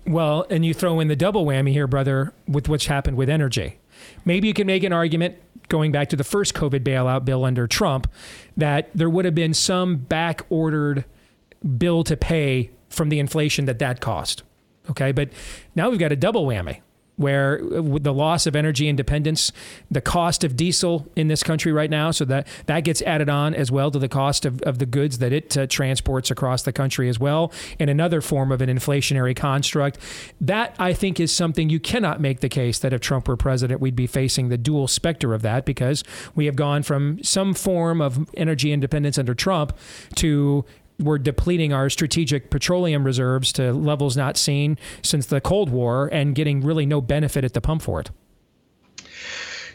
Well, and you throw in the double whammy here, brother, with what's happened with energy. Maybe you can make an argument going back to the first COVID bailout bill under Trump that there would have been some back ordered bill to pay from the inflation that that cost. Okay, but now we've got a double whammy where with the loss of energy independence, the cost of diesel in this country right now, so that that gets added on as well to the cost of, of the goods that it uh, transports across the country as well, in another form of an inflationary construct. That I think is something you cannot make the case that if Trump were president, we'd be facing the dual specter of that because we have gone from some form of energy independence under Trump to we're depleting our strategic petroleum reserves to levels not seen since the Cold War and getting really no benefit at the pump for it.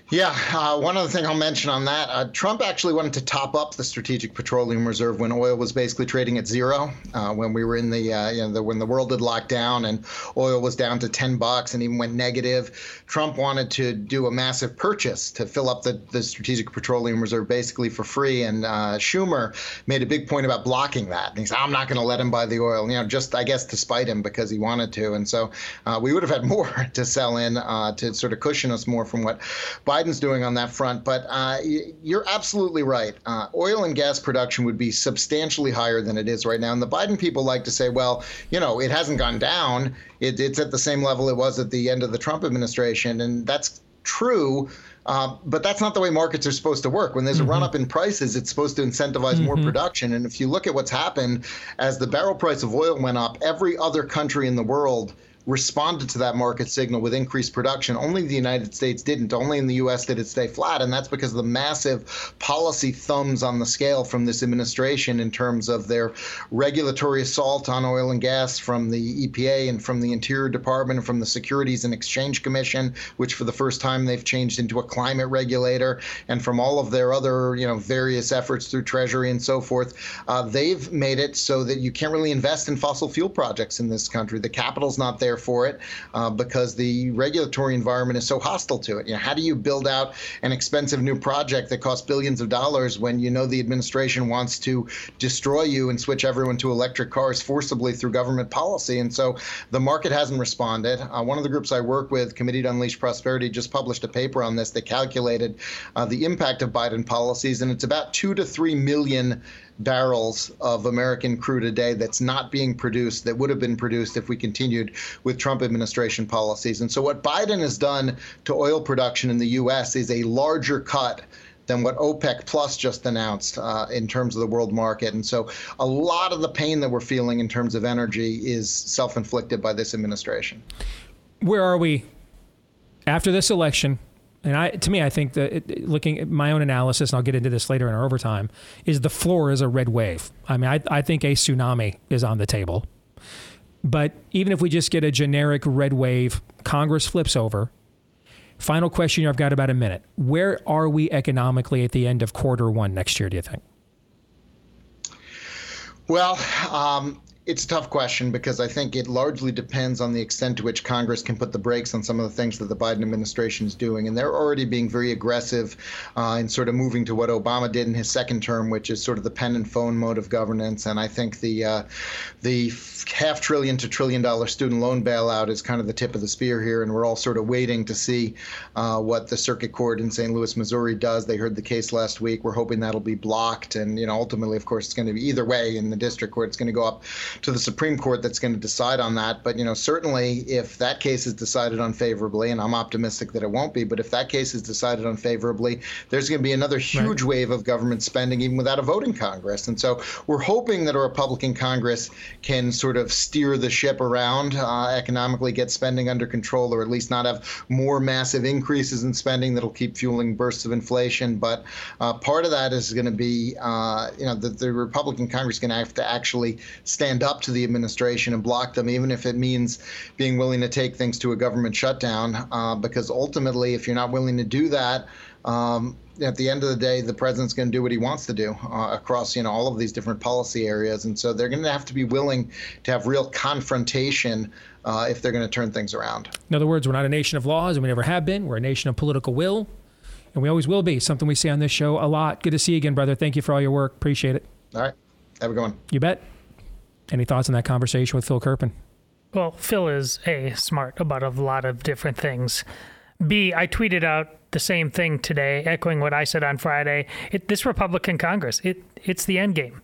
Yeah, uh, one other thing I'll mention on that uh, Trump actually wanted to top up the Strategic Petroleum Reserve when oil was basically trading at zero. Uh, when we were in the, uh, you know, the, when the world had locked down and oil was down to 10 bucks and even went negative, Trump wanted to do a massive purchase to fill up the, the Strategic Petroleum Reserve basically for free. And uh, Schumer made a big point about blocking that. And he said, I'm not going to let him buy the oil, you know, just, I guess, to spite him because he wanted to. And so uh, we would have had more to sell in to sort of cushion us more from what Biden Biden's doing on that front. But uh, you're absolutely right. Uh, oil and gas production would be substantially higher than it is right now. And the Biden people like to say, well, you know, it hasn't gone down. It, it's at the same level it was at the end of the Trump administration. And that's true. Uh, but that's not the way markets are supposed to work. When there's mm-hmm. a run up in prices, it's supposed to incentivize mm-hmm. more production. And if you look at what's happened as the barrel price of oil went up, every other country in the world responded to that market signal with increased production. Only the United States didn't. Only in the U.S. did it stay flat, and that's because of the massive policy thumbs on the scale from this administration in terms of their regulatory assault on oil and gas from the EPA and from the Interior Department and from the Securities and Exchange Commission, which for the first time they've changed into a climate regulator, and from all of their other, you know, various efforts through Treasury and so forth. Uh, they've made it so that you can't really invest in fossil fuel projects in this country. The capital's not there for it uh, because the regulatory environment is so hostile to it. You know, how do you build out an expensive new project that costs billions of dollars when you know the administration wants to destroy you and switch everyone to electric cars forcibly through government policy? And so the market hasn't responded. Uh, one of the groups I work with, Committee to Unleash Prosperity, just published a paper on this. They calculated uh, the impact of Biden policies, and it's about two to three million barrels of American crude a day that's not being produced that would have been produced if we continued with Trump administration policies. And so what Biden has done to oil production in the U.S. is a larger cut than what OPEC Plus just announced uh, in terms of the world market. And so a lot of the pain that we're feeling in terms of energy is self inflicted by this administration. Where are we after this election? And I, to me, I think that looking at my own analysis, and I'll get into this later in our overtime, is the floor is a red wave. I mean, I, I think a tsunami is on the table. But even if we just get a generic red wave, Congress flips over. Final question I've got about a minute. Where are we economically at the end of quarter one next year, do you think? Well, um, it's a tough question because I think it largely depends on the extent to which Congress can put the brakes on some of the things that the Biden administration is doing. And they're already being very aggressive uh, in sort of moving to what Obama did in his second term, which is sort of the pen and phone mode of governance. And I think the uh, the half trillion to trillion dollar student loan bailout is kind of the tip of the spear here. And we're all sort of waiting to see uh, what the circuit court in St. Louis, Missouri does. They heard the case last week. We're hoping that'll be blocked. And, you know, ultimately, of course, it's going to be either way in the district court. It's going to go up to the Supreme Court that's going to decide on that. But you know, certainly if that case is decided unfavorably, and I'm optimistic that it won't be, but if that case is decided unfavorably, there's going to be another huge right. wave of government spending even without a vote in Congress. And so we're hoping that a Republican Congress can sort of steer the ship around, uh, economically get spending under control, or at least not have more massive increases in spending that'll keep fueling bursts of inflation. But uh, part of that is going to be, uh, you know, the, the Republican Congress is going to have to actually stand up to the administration and block them, even if it means being willing to take things to a government shutdown. Uh, because ultimately, if you're not willing to do that, um, at the end of the day, the president's going to do what he wants to do uh, across you know all of these different policy areas, and so they're going to have to be willing to have real confrontation uh, if they're going to turn things around. In other words, we're not a nation of laws, and we never have been. We're a nation of political will, and we always will be. Something we see on this show a lot. Good to see you again, brother. Thank you for all your work. Appreciate it. All right, have a good one. You bet. Any thoughts on that conversation with Phil Kerpen? Well, Phil is A, smart about a lot of different things. B, I tweeted out the same thing today, echoing what I said on Friday. It, this Republican Congress, it it's the end game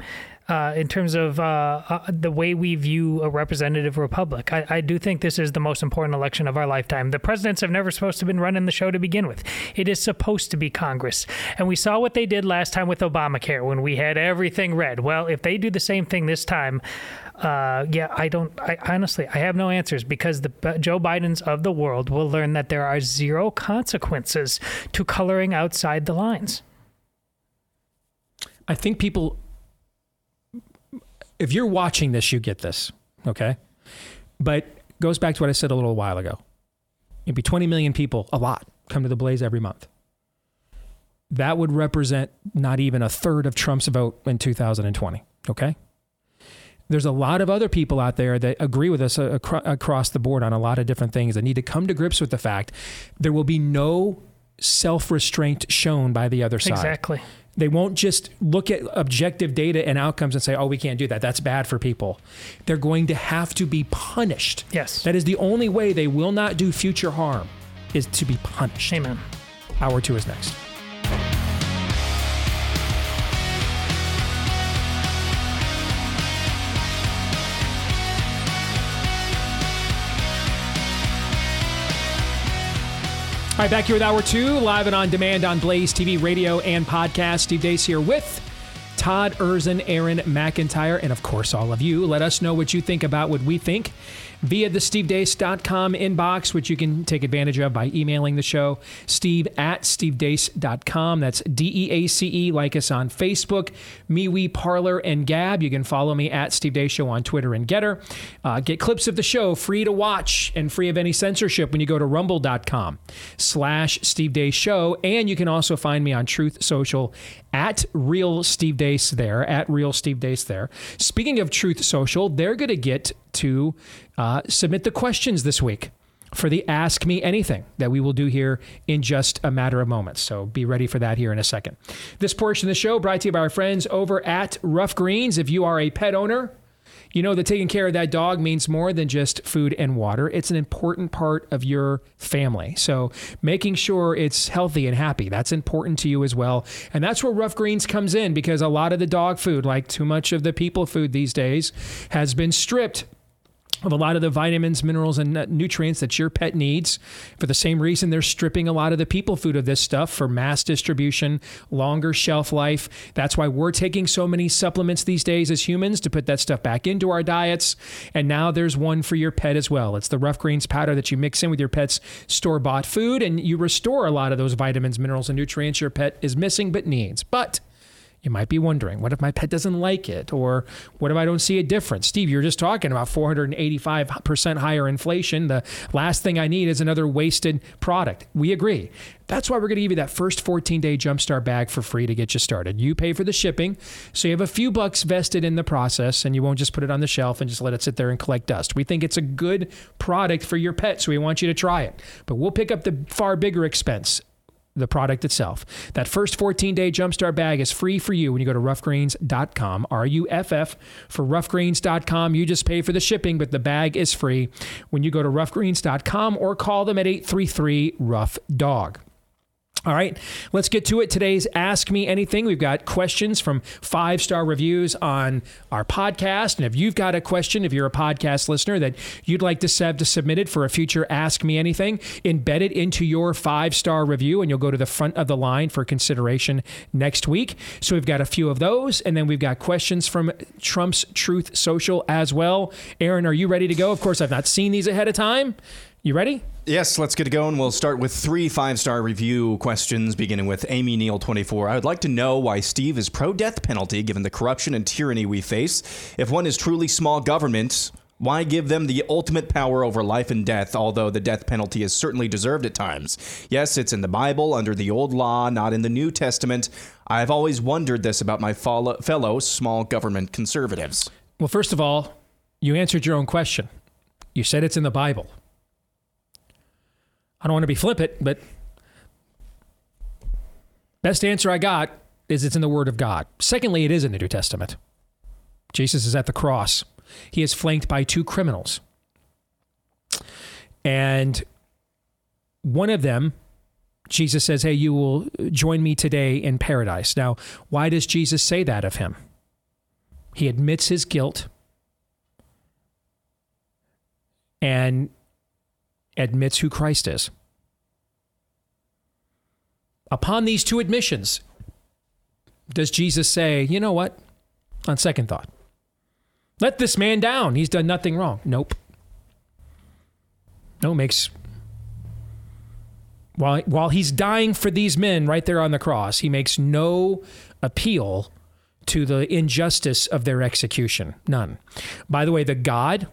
uh, in terms of uh, uh, the way we view a representative republic. I, I, do think this is the most important election of our lifetime. The presidents have never supposed to have been running the show to begin with. It is supposed to be Congress. And we saw what they did last time with Obamacare when we had everything red. Well, if they do the same thing this time, uh, yeah, I don't. I honestly, I have no answers because the Joe Bidens of the world will learn that there are zero consequences to coloring outside the lines. I think people if you're watching this, you get this, okay? But goes back to what I said a little while ago. Maybe 20 million people, a lot, come to the Blaze every month. That would represent not even a third of Trump's vote in 2020, okay? There's a lot of other people out there that agree with us uh, across the board on a lot of different things that need to come to grips with the fact there will be no self restraint shown by the other side. Exactly. They won't just look at objective data and outcomes and say, oh, we can't do that. That's bad for people. They're going to have to be punished. Yes. That is the only way they will not do future harm is to be punished. Amen. Hour two is next. All right, back here with Hour 2, live and on demand on Blaze TV, radio, and podcast. Steve Deace here with Todd Erzen, Aaron McIntyre, and of course, all of you. Let us know what you think about what we think via the stevedeace.com inbox, which you can take advantage of by emailing the show, steve at stevedeace.com. That's D E A C E. Like us on Facebook, MeWe, Parler, and Gab. You can follow me at Steve Deace Show on Twitter and Gettr. Uh, get clips of the show free to watch and free of any censorship when you go to rumble.com slash Steve Deace Show. And you can also find me on Truth Social at Real Steve Deace there, at Real Steve Deace there. Speaking of Truth Social, they're going to get to uh, submit the questions this week for the Ask Me Anything that we will do here in just a matter of moments. So be ready for that here in a second. This portion of the show brought to you by our friends over at Ruff Greens. If you are a pet owner, you know that taking care of that dog means more than just food and water. It's an important part of your family. So making sure it's healthy and happy, that's important to you as well. And that's where Ruff Greens comes in because a lot of the dog food, like too much of the people food these days, has been stripped of a lot of the vitamins, minerals, and nutrients that your pet needs. For the same reason, they're stripping a lot of the people food of this stuff for mass distribution, longer shelf life. That's why we're taking so many supplements these days as humans to put that stuff back into our diets. And now there's one for your pet as well. It's the Ruff Greens powder that you mix in with your pet's store bought food, and you restore a lot of those vitamins, minerals, and nutrients your pet is missing but needs. But you might be wondering, what if my pet doesn't like it? Or what if I don't see a difference? Steve, you're just talking about 485% higher inflation. The last thing I need is another wasted product. We agree. That's why we're going to give you that first 14 day Jumpstart bag for free to get you started. You pay for the shipping, so you have a few bucks vested in the process, and you won't just put it on the shelf and just let it sit there and collect dust. We think it's a good product for your pet, so we want you to try it. But we'll pick up the far bigger expense the product itself. That first 14 day Jumpstart bag is free for you when you go to ruffgreens.com, R U F F for ruffgreens.com. You just pay for the shipping, but the bag is free when you go to ruffgreens.com or call them at 833 Ruff Dog. All right, let's get to it. Today's Ask Me Anything. We've got questions from five star reviews on our podcast. And if you've got a question, if you're a podcast listener that you'd like to have to submit it for a future Ask Me Anything, embed it into your five star review and you'll go to the front of the line for consideration next week. So we've got a few of those. And then we've got questions from Trump's Truth Social as well. Aaron, are you ready to go? Of course, I've not seen these ahead of time. You ready? Yes, let's get it going. We'll start with three five star review questions, beginning with Amy Neal 24. I would like to know why Steve is pro death penalty given the corruption and tyranny we face. If one is truly small government, why give them the ultimate power over life and death, although the death penalty is certainly deserved at times? Yes, it's in the Bible under the Old Law, not in the New Testament. I've always wondered this about my fellow small government conservatives. Well, first of all, you answered your own question. You said it's in the Bible. I don't want to be flippant, but best answer I got is it's in the Word of God. Secondly, it is in the New Testament. Jesus is at the cross. He is flanked by two criminals. And one of them, Jesus says, Hey, you will join me today in paradise. Now, why does Jesus say that of him? He admits his guilt. And admits who Christ is. Upon these two admissions, does Jesus say, you know what? On second thought, let this man down. He's done nothing wrong. Nope. No, makes. While, while he's dying for these men right there on the cross, he makes no appeal to the injustice of their execution. None. By the way, the God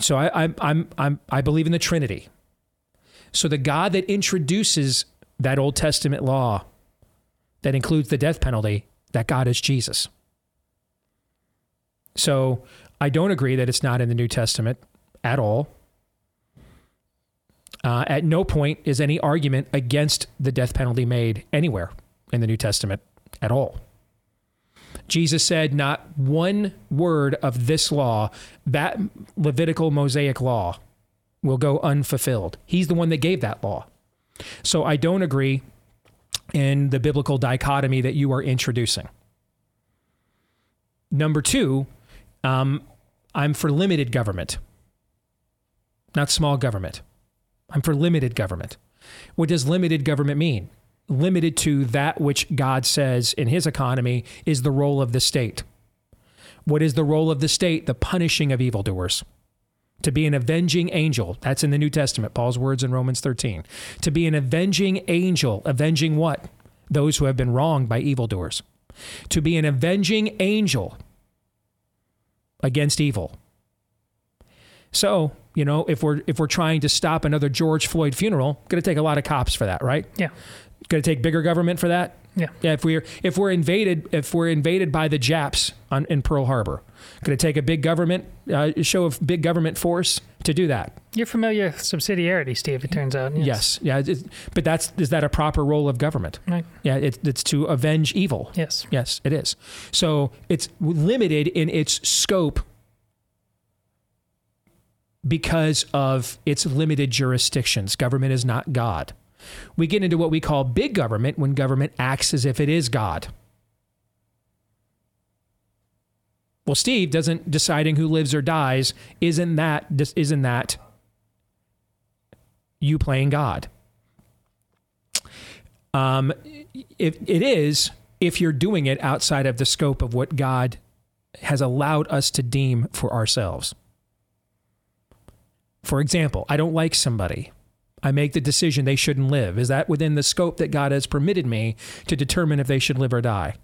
so I, I, I'm, I'm, I believe in the Trinity. So the God that introduces that Old Testament law that includes the death penalty, that God is Jesus. So I don't agree that it's not in the New Testament at all. Uh, at no point is any argument against the death penalty made anywhere in the New Testament at all. Jesus said not one word of this law, that Levitical Mosaic law, will go unfulfilled. He's the one that gave that law. So I don't agree in the biblical dichotomy that you are introducing. Number two, um, I'm for limited government, not small government. I'm for limited government. What does limited government mean? Limited to that which God says in his economy is the role of the state. What is the role of the state? The punishing of evildoers. To be an avenging angel. That's in the New Testament, Paul's words in Romans 13. To be an avenging angel. Avenging what? Those who have been wronged by evildoers. To be an avenging angel against evil. So, you know, if we're if we're trying to stop another George Floyd funeral, going to take a lot of cops for that, right? Yeah. Going to take bigger government for that? Yeah. Yeah. If we're if we're invaded if we're invaded by the Japs on, in Pearl Harbor, going to take a big government uh, show of big government force to do that. You're familiar with subsidiarity, Steve. It turns out. Yes. yes yeah. but that's is that a proper role of government? Right. Yeah. It, it's to avenge evil. Yes. Yes, it is. So it's limited in its scope because of its limited jurisdictions. Government is not God. We get into what we call big government when government acts as if it is God. Well, Steve doesn't deciding who lives or dies. Isn't that isn't that you playing God? Um, if it is, if you're doing it outside of the scope of what God has allowed us to deem for ourselves. For example, I don't like somebody. I make the decision they shouldn't live. Is that within the scope that God has permitted me to determine if they should live or die?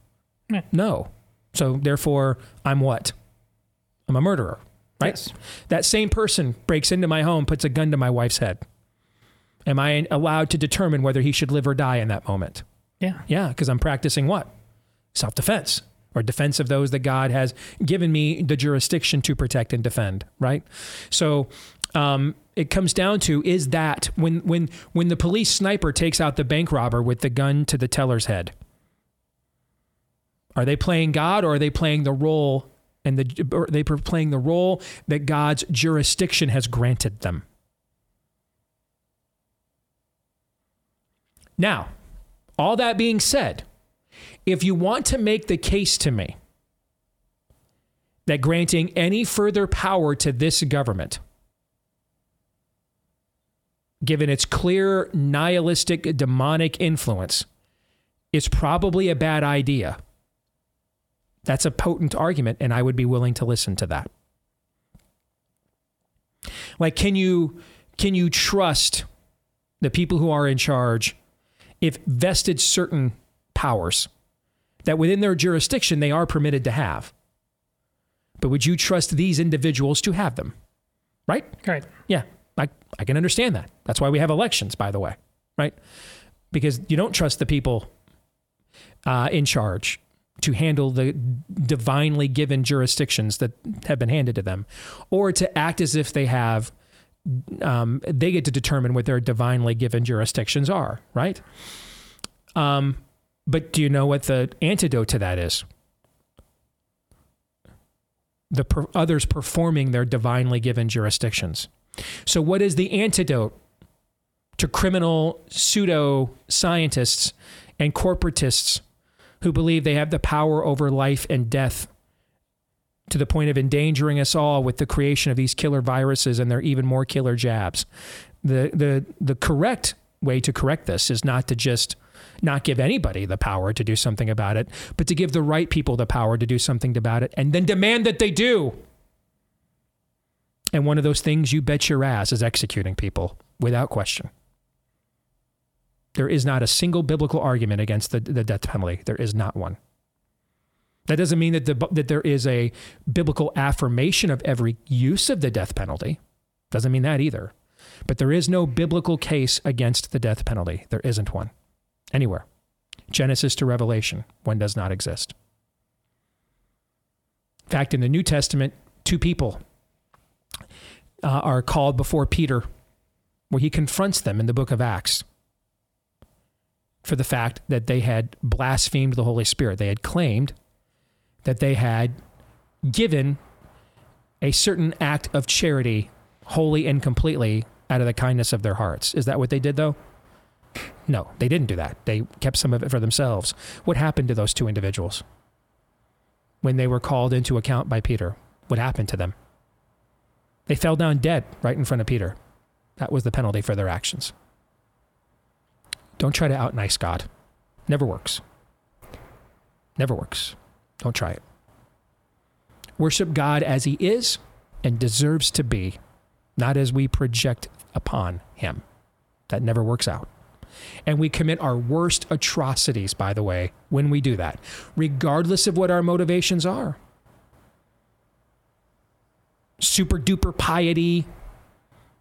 Yeah. No. So therefore, I'm what? I'm a murderer, right? Yes. That same person breaks into my home, puts a gun to my wife's head. Am I allowed to determine whether he should live or die in that moment? Yeah. Yeah, because I'm practicing what? Self defense or defense of those that God has given me the jurisdiction to protect and defend, right? So um, it comes down to is that when when when the police sniper takes out the bank robber with the gun to the teller's head, are they playing God or are they playing the role and the they playing the role that God's jurisdiction has granted them? Now, all that being said, if you want to make the case to me that granting any further power to this government, given its clear nihilistic demonic influence, is probably a bad idea, that's a potent argument, and I would be willing to listen to that. Like, can you can you trust the people who are in charge if vested certain powers that within their jurisdiction they are permitted to have? But would you trust these individuals to have them? Right? Right. Yeah. I, I can understand that. That's why we have elections, by the way, right? Because you don't trust the people uh, in charge to handle the divinely given jurisdictions that have been handed to them, or to act as if they have, um, they get to determine what their divinely given jurisdictions are, right? Um, but do you know what the antidote to that is? The per- others performing their divinely given jurisdictions. So, what is the antidote to criminal pseudo scientists and corporatists who believe they have the power over life and death to the point of endangering us all with the creation of these killer viruses and their even more killer jabs. The the the correct way to correct this is not to just not give anybody the power to do something about it, but to give the right people the power to do something about it and then demand that they do. And one of those things you bet your ass is executing people without question. There is not a single biblical argument against the, the death penalty. There is not one. That doesn't mean that, the, that there is a biblical affirmation of every use of the death penalty. Doesn't mean that either. But there is no biblical case against the death penalty. There isn't one anywhere. Genesis to Revelation, one does not exist. In fact, in the New Testament, two people uh, are called before Peter, where he confronts them in the book of Acts for the fact that they had blasphemed the Holy Spirit. They had claimed that they had given a certain act of charity wholly and completely out of the kindness of their hearts. Is that what they did, though? No, they didn't do that. They kept some of it for themselves. What happened to those two individuals when they were called into account by Peter? What happened to them? They fell down dead right in front of Peter. That was the penalty for their actions. Don't try to out nice God. Never works. Never works. Don't try it. Worship God as He is and deserves to be, not as we project upon Him. That never works out. And we commit our worst atrocities, by the way, when we do that, regardless of what our motivations are. Super duper piety,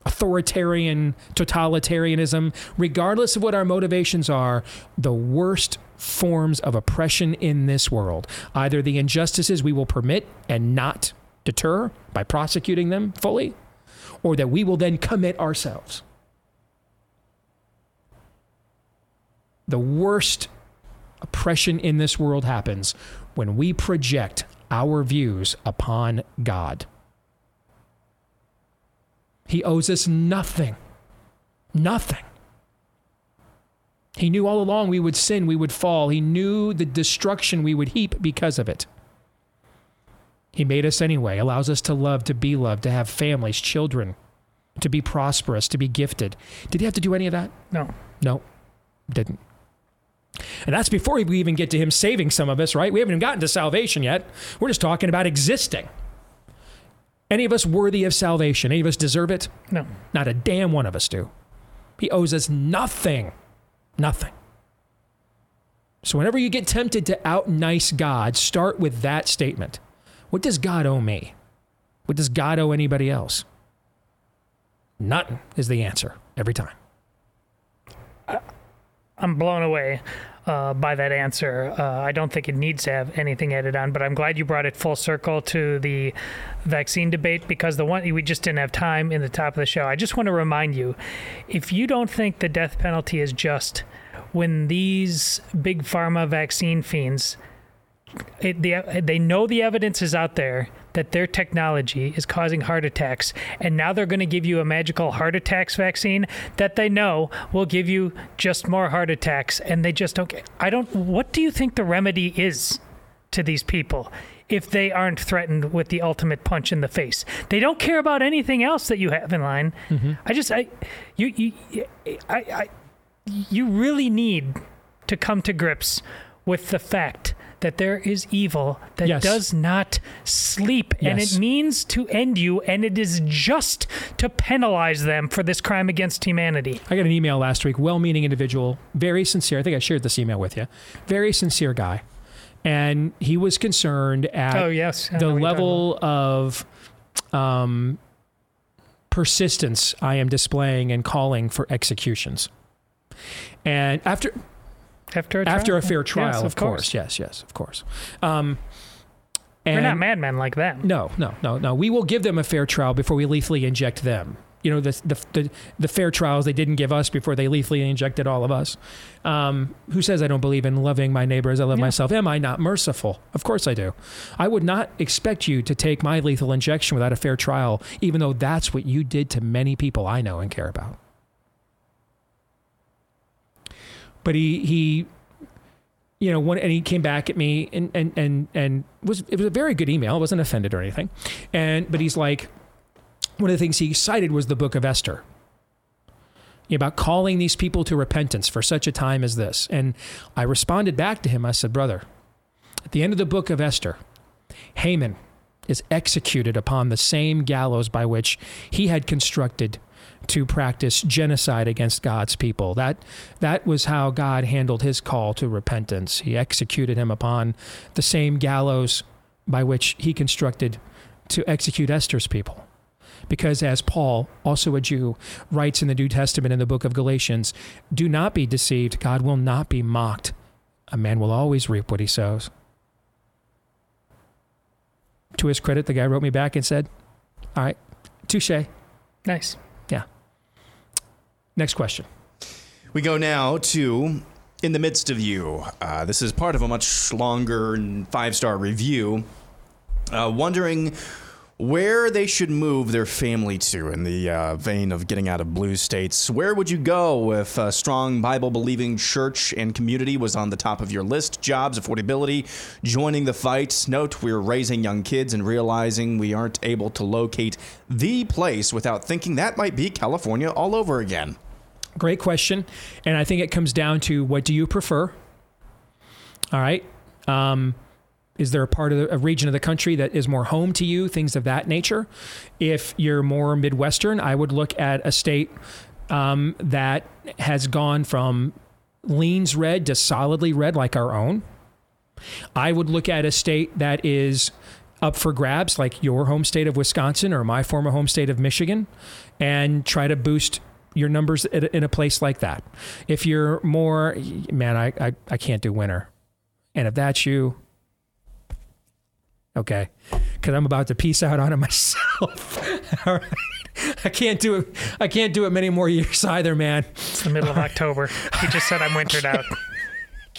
authoritarian totalitarianism, regardless of what our motivations are, the worst forms of oppression in this world. Either the injustices we will permit and not deter by prosecuting them fully, or that we will then commit ourselves. The worst oppression in this world happens when we project our views upon God. He owes us nothing. Nothing. He knew all along we would sin, we would fall. He knew the destruction we would heap because of it. He made us anyway, allows us to love, to be loved, to have families, children, to be prosperous, to be gifted. Did he have to do any of that? No. No, didn't. And that's before we even get to him saving some of us, right? We haven't even gotten to salvation yet. We're just talking about existing. Any of us worthy of salvation? Any of us deserve it? No. Not a damn one of us do. He owes us nothing. Nothing. So whenever you get tempted to out nice God, start with that statement. What does God owe me? What does God owe anybody else? Nothing is the answer every time. I'm blown away uh, by that answer. Uh, I don't think it needs to have anything added on, but I'm glad you brought it full circle to the vaccine debate because the one we just didn't have time in the top of the show. I just want to remind you if you don't think the death penalty is just when these big pharma vaccine fiends it, the, they know the evidence is out there that their technology is causing heart attacks, and now they're going to give you a magical heart attacks vaccine that they know will give you just more heart attacks, and they just don't. I don't. What do you think the remedy is to these people? If they aren't threatened with the ultimate punch in the face, they don't care about anything else that you have in line. Mm-hmm. I just, I, you, you, I, I, you really need to come to grips with the fact that there is evil that Yes. does not sleep and it means to end you and it is just to penalize them for this crime against humanity. I got an email last week, well meaning individual, very sincere. I think I shared this email with you. Very sincere guy. And he was concerned at Oh, yes. The know what you're level of um, persistence I am displaying and calling for executions. And after After a after trial? a fair Yes, trial, of of course. Yes, yes, of course. Um, We're not madmen like them. no, no, no, no. We will give them a fair trial before we lethally inject them. You know, the, the, the, the fair trials they didn't give us before they lethally injected all of us. Um, who says I don't believe in loving my neighbor as I love myself? Am I not merciful? Of course I do. I would not expect you to take my lethal injection without a fair trial, even though that's what you did to many people I know and care about. But he, he you know, and he came back at me and, and, and, and was, it was a very good email. I wasn't offended or anything. And, but he's like, one of the things he cited was the book of Esther about calling these people to repentance for such a time as this. And I responded back to him. I said, brother, at the end of the book of Esther, Haman is executed upon the same gallows by which he had constructed to practice genocide against God's people. That that was how God handled his call to repentance. He executed him upon the same gallows by which he constructed to execute Esther's people. Because as Paul, also a Jew, writes in the New Testament in the book of Galatians, do not be deceived, God will not be mocked. A man will always reap what he sows. To his credit, the guy wrote me back and said, All right, touche. Nice. Next question. We go now to In the Midst of You. Uh, this is part of a much longer five star review. Uh, wondering where they should move their family to in the uh, vein of getting out of blue states. Where would you go if a strong Bible believing church and community was on the top of your list? Jobs, affordability, joining the fight. Note we're raising young kids and realizing we aren't able to locate the place without thinking that might be California all over again. Great question. And I think it comes down to what do you prefer? All right. Um, is there a part of the, a region of the country that is more home to you? Things of that nature. If you're more Midwestern, I would look at a state um, that has gone from leans red to solidly red, like our own. I would look at a state that is up for grabs, like your home state of Wisconsin or my former home state of Michigan, and try to boost your numbers in a place like that. If you're more, man, I, I, I can't do winter. And if that's you, okay, because I'm about to peace out on it myself. All right. I can't do it. I can't do it many more years either, man. It's the middle of October. He just said I'm wintered out.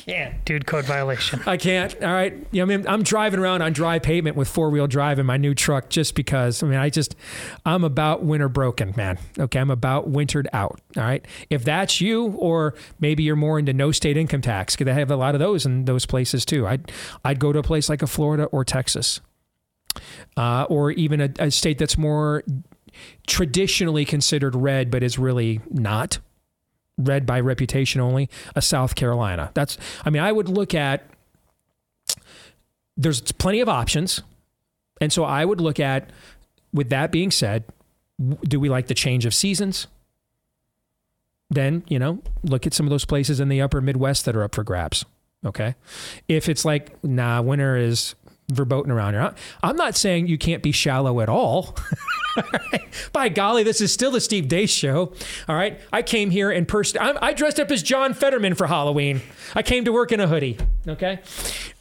Can't. Dude code violation. I can't. All right. You know, I mean, I'm driving around on dry pavement with four wheel drive in my new truck just because. I mean, I just, I'm about winter broken, man. Okay. I'm about wintered out. All right. If that's you, or maybe you're more into no state income tax, because they have a lot of those in those places too. I'd, I'd go to a place like a Florida or Texas. uh, or even a, a state that's more traditionally considered red, but is really not red by reputation only, a South Carolina. That's, I mean, I would look at, there's plenty of options. And so I would look at, with that being said, do we like the change of seasons? Then, you know, look at some of those places in the upper Midwest that are up for grabs. Okay. If it's like, nah, winter is verboten around here. I'm not saying you can't be shallow at all. By golly, this is still the Steve Deace show. All right. I came here in person. I dressed up as John Fetterman for Halloween. I came to work in a hoodie. Okay.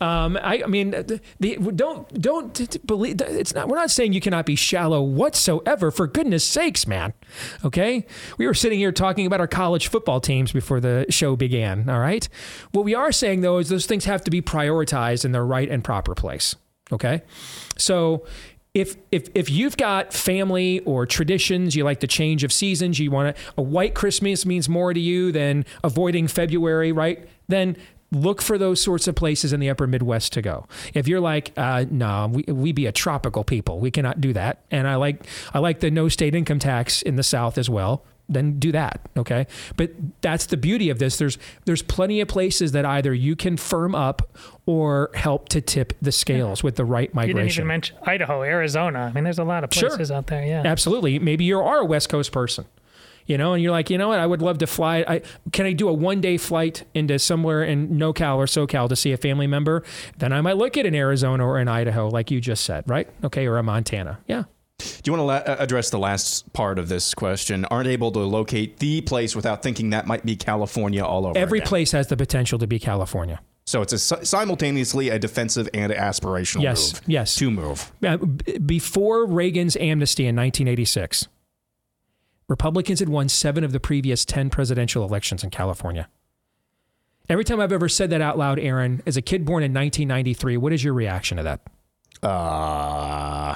Um, I, I, mean, the, the, don't don't believe it's not. We're not saying you cannot be shallow whatsoever. For goodness sakes, man. Okay. We were sitting here talking about our college football teams before the show began. All right. What we are saying though is those things have to be prioritized in their right and proper place. Okay. So if if if you've got family or traditions, you like the change of seasons, you want a white Christmas means more to you than avoiding February, right? Then look for those sorts of places in the upper Midwest to go. If you're like, uh, no, we, we be a tropical people, we cannot do that. And I like I like the no state income tax in the South as well then do that. Okay. But that's the beauty of this. There's there's plenty of places that either you can firm up or help to tip the scales with the right migration. You didn't even mention Idaho, Arizona. I mean, there's a lot of places sure. out there. Yeah. Absolutely. Maybe you are a West Coast person. You know, and you're like, you know what? I would love to fly. I can I do a one day flight into somewhere in NoCal or SoCal to see a family member? Then I might look at an Arizona or an Idaho, like you just said, right? Okay, or a Montana. Yeah, do you want to la- uh, address the last part of this question? Aren't able to locate the place without thinking that might be California all over. Every again. place has the potential to be California. So it's a, simultaneously a defensive and aspirational yes, move. Yes, to move. Uh, before Reagan's amnesty in 1986, Republicans had won seven of the previous 10 presidential elections in California. Every time I've ever said that out loud, Aaron, as a kid born in 1993, what is your reaction to that? Uh,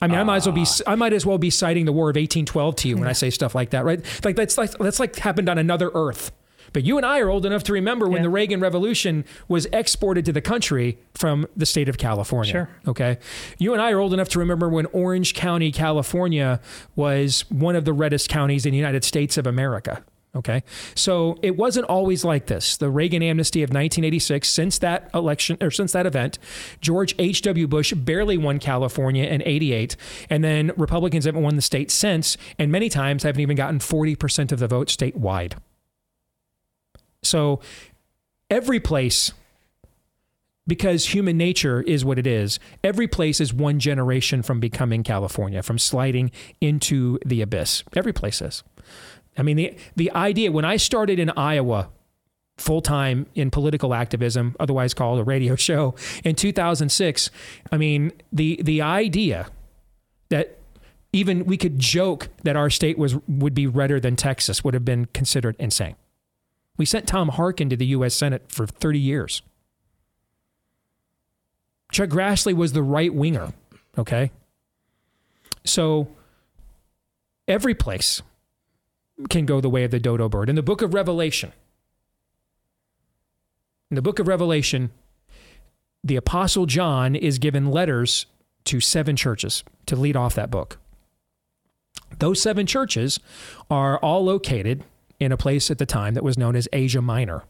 I mean, uh, I might as well be I might as well be citing the War of 1812 to you when I say stuff like that, right? Like that's like that's like happened on another Earth. But you and I are old enough to remember when yeah. the Reagan Revolution was exported to the country from the state of California. Sure. Okay. You and I are old enough to remember when Orange County, California was one of the reddest counties in the United States of America. Okay. So it wasn't always like this. The Reagan amnesty of 1986, since that election or since that event, George H.W. Bush barely won California in 88. And then Republicans haven't won the state since, and many times haven't even gotten 40% of the vote statewide. So every place, because human nature is what it is, every place is one generation from becoming California, from sliding into the abyss. Every place is. I mean, the, the idea when I started in Iowa full time in political activism, otherwise called a radio show, in 2006, I mean, the, the idea that even we could joke that our state was would be redder than Texas would have been considered insane. We sent Tom Harkin to the U.S. Senate for 30 years. Chuck Grassley was the right winger, okay? So every place can go the way of the dodo bird. In the book of Revelation, in the book of Revelation, the Apostle John is given letters to seven churches to lead off that book. Those seven churches are all located in a place at the time that was known as Asia Minor.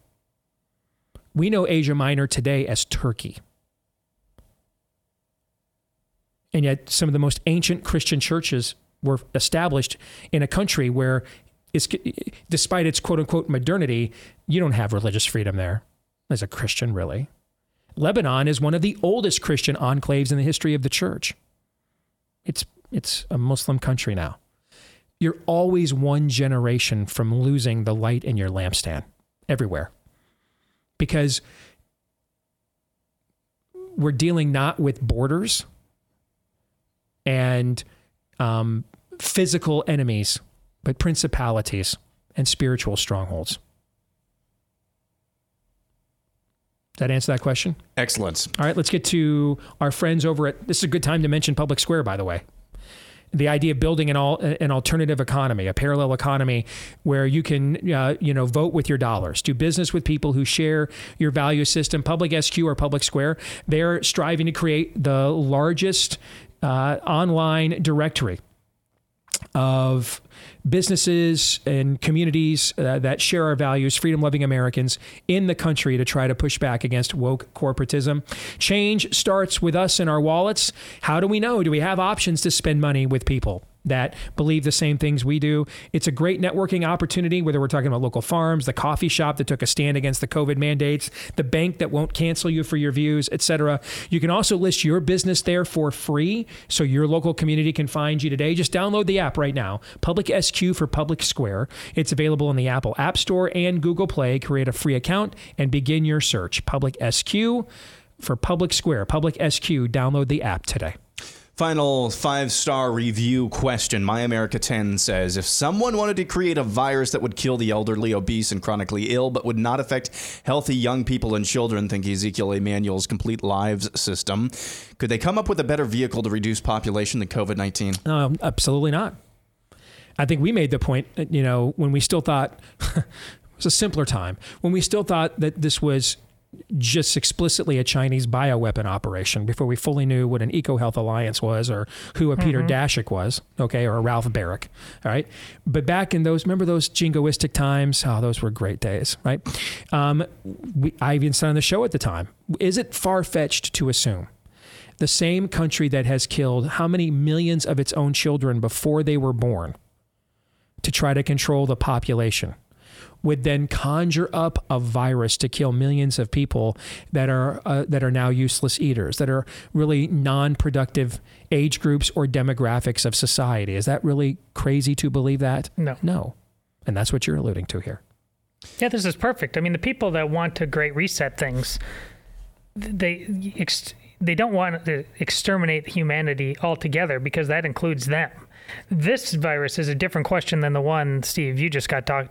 We know Asia Minor today as Turkey. And yet, some of the most ancient Christian churches were established in a country where is despite its quote unquote modernity, you don't have religious freedom there as a Christian, really. Lebanon is one of the oldest Christian enclaves in the history of the church. It's, it's a Muslim country now. You're always one generation from losing the light in your lampstand everywhere because we're dealing not with borders and um, physical enemies but principalities and spiritual strongholds. Does that answer that question? Excellent. All right, let's get to our friends over at. This is a good time to mention Public Square, by the way. The idea of building an all an alternative economy, a parallel economy, where you can uh, you know vote with your dollars, do business with people who share your value system. Public SQ or Public Square, they're striving to create the largest uh, online directory of businesses and communities uh, that share our values, freedom loving Americans in the country to try to push back against woke corporatism. Change starts with us and our wallets. How do we know? Do we have options to spend money with people? That believe the same things we do. It's a great networking opportunity, whether we're talking about local farms, the coffee shop that took a stand against the COVID mandates, the bank that won't cancel you for your views, etc. You can also list your business there for free so your local community can find you today. Just download the app right now, Public SQ for Public Square. It's available in the Apple App Store and Google Play. Create a free account and begin your search. Public SQ for Public Square, Public SQ. Download the app today. Final five star review question. My America 10 says If someone wanted to create a virus that would kill the elderly, obese, and chronically ill, but would not affect healthy young people and children, think Ezekiel Emanuel's Complete Lives system, could they come up with a better vehicle to reduce population than COVID 19? Um, absolutely not. I think we made the point, you know, when we still thought it was a simpler time, when we still thought that this was just explicitly a Chinese bioweapon operation before we fully knew what an EcoHealth Alliance was or who a mm-hmm. Peter Daszak was, okay, or a Ralph Baric, all right? But back in those, remember those jingoistic times? Oh, those were great days, right? Um, we, I even said on the show at the time, is it far fetched to assume the same country that has killed how many millions of its own children before they were born to try to control the population? Would then conjure up a virus to kill millions of people that are uh, that are now useless eaters, that are really non-productive age groups or demographics of society. Is that really crazy to believe that? No. No. And that's what you're alluding to here. Yeah, this is perfect. I mean, the people that want to great reset things, they ex- they don't want to exterminate humanity altogether because that includes them. This virus is a different question than the one, Steve, you just got talk-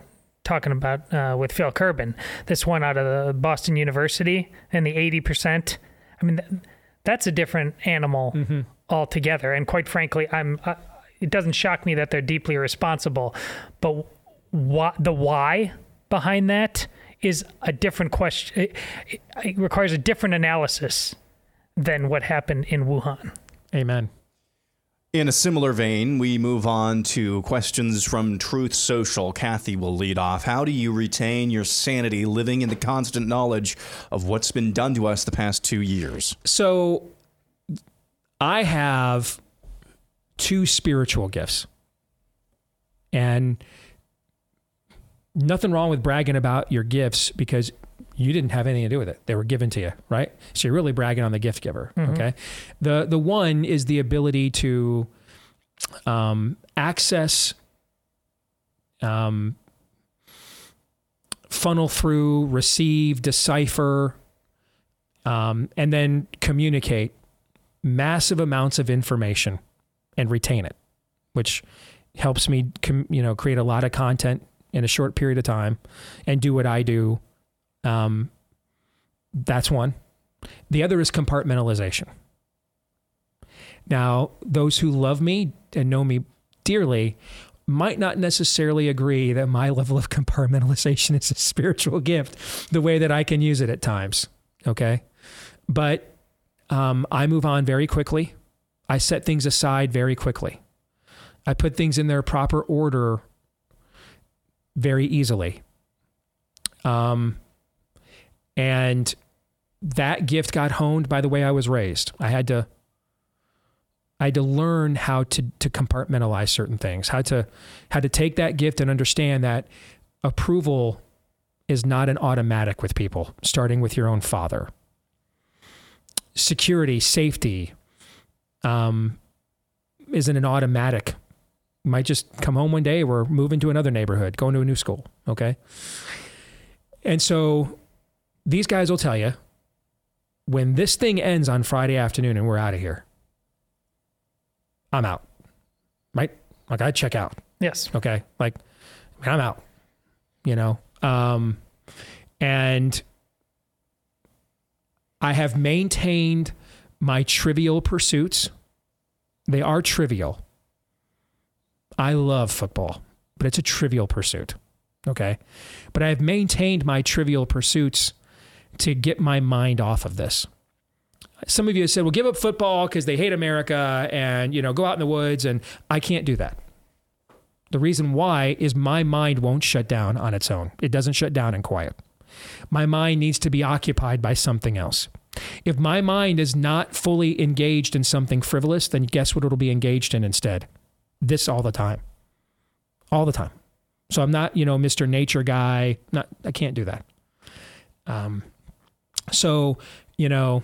talking about uh, with Phil Kerpen. This one out of the Boston University and the 80%. I mean, that's a different animal mm-hmm. altogether. And quite frankly, I'm. Uh, it doesn't shock me that they're deeply responsible, but what the why behind that is a different question. It, it, it requires a different analysis than what happened in Wuhan. Amen. In a similar vein, we move on to questions from Truth Social. Kathy will lead off. How do you retain your sanity living in the constant knowledge of what's been done to us the past two years? So, I have two spiritual gifts. And nothing wrong with bragging about your gifts because you didn't have anything to do with it. They were given to you, right? So you're really bragging on the gift giver. Mm-hmm. Okay. The the one is the ability to um, access, um, funnel through, receive, decipher, um, and then communicate massive amounts of information and retain it, which helps me, com- you know, create a lot of content in a short period of time and do what I do um, that's one. The other is compartmentalization. Now, those who love me and know me dearly might not necessarily agree that my level of compartmentalization is a spiritual gift, the way that I can use it at times. Okay. But um, I move on very quickly. I set things aside very quickly. I put things in their proper order very easily. Um, and that gift got honed by the way I was raised. I had to I had to learn how to to compartmentalize certain things, how to how to take that gift and understand that approval is not an automatic with people, starting with your own father. Security, safety, um, isn't an automatic. You might just come home one day, we're moving to another neighborhood, going to a new school. Okay. And so these guys will tell you when this thing ends on Friday afternoon and we're out of here, I'm out. Right? Like I check out. Yes. Okay. Like I'm out. You know? Um, and I have maintained my trivial pursuits. They are trivial. I love football, but it's a trivial pursuit. Okay. But I have maintained my trivial pursuits to get my mind off of this. Some of you have said, well, give up football because they hate America and, you know, go out in the woods. And I can't do that. The reason why is my mind won't shut down on its own. It doesn't shut down in quiet. My mind needs to be occupied by something else. If my mind is not fully engaged in something frivolous, then guess what it'll be engaged in instead? This all the time. All the time. So I'm not, you know, Mr. Nature guy. Not I can't do that. Um so, you know,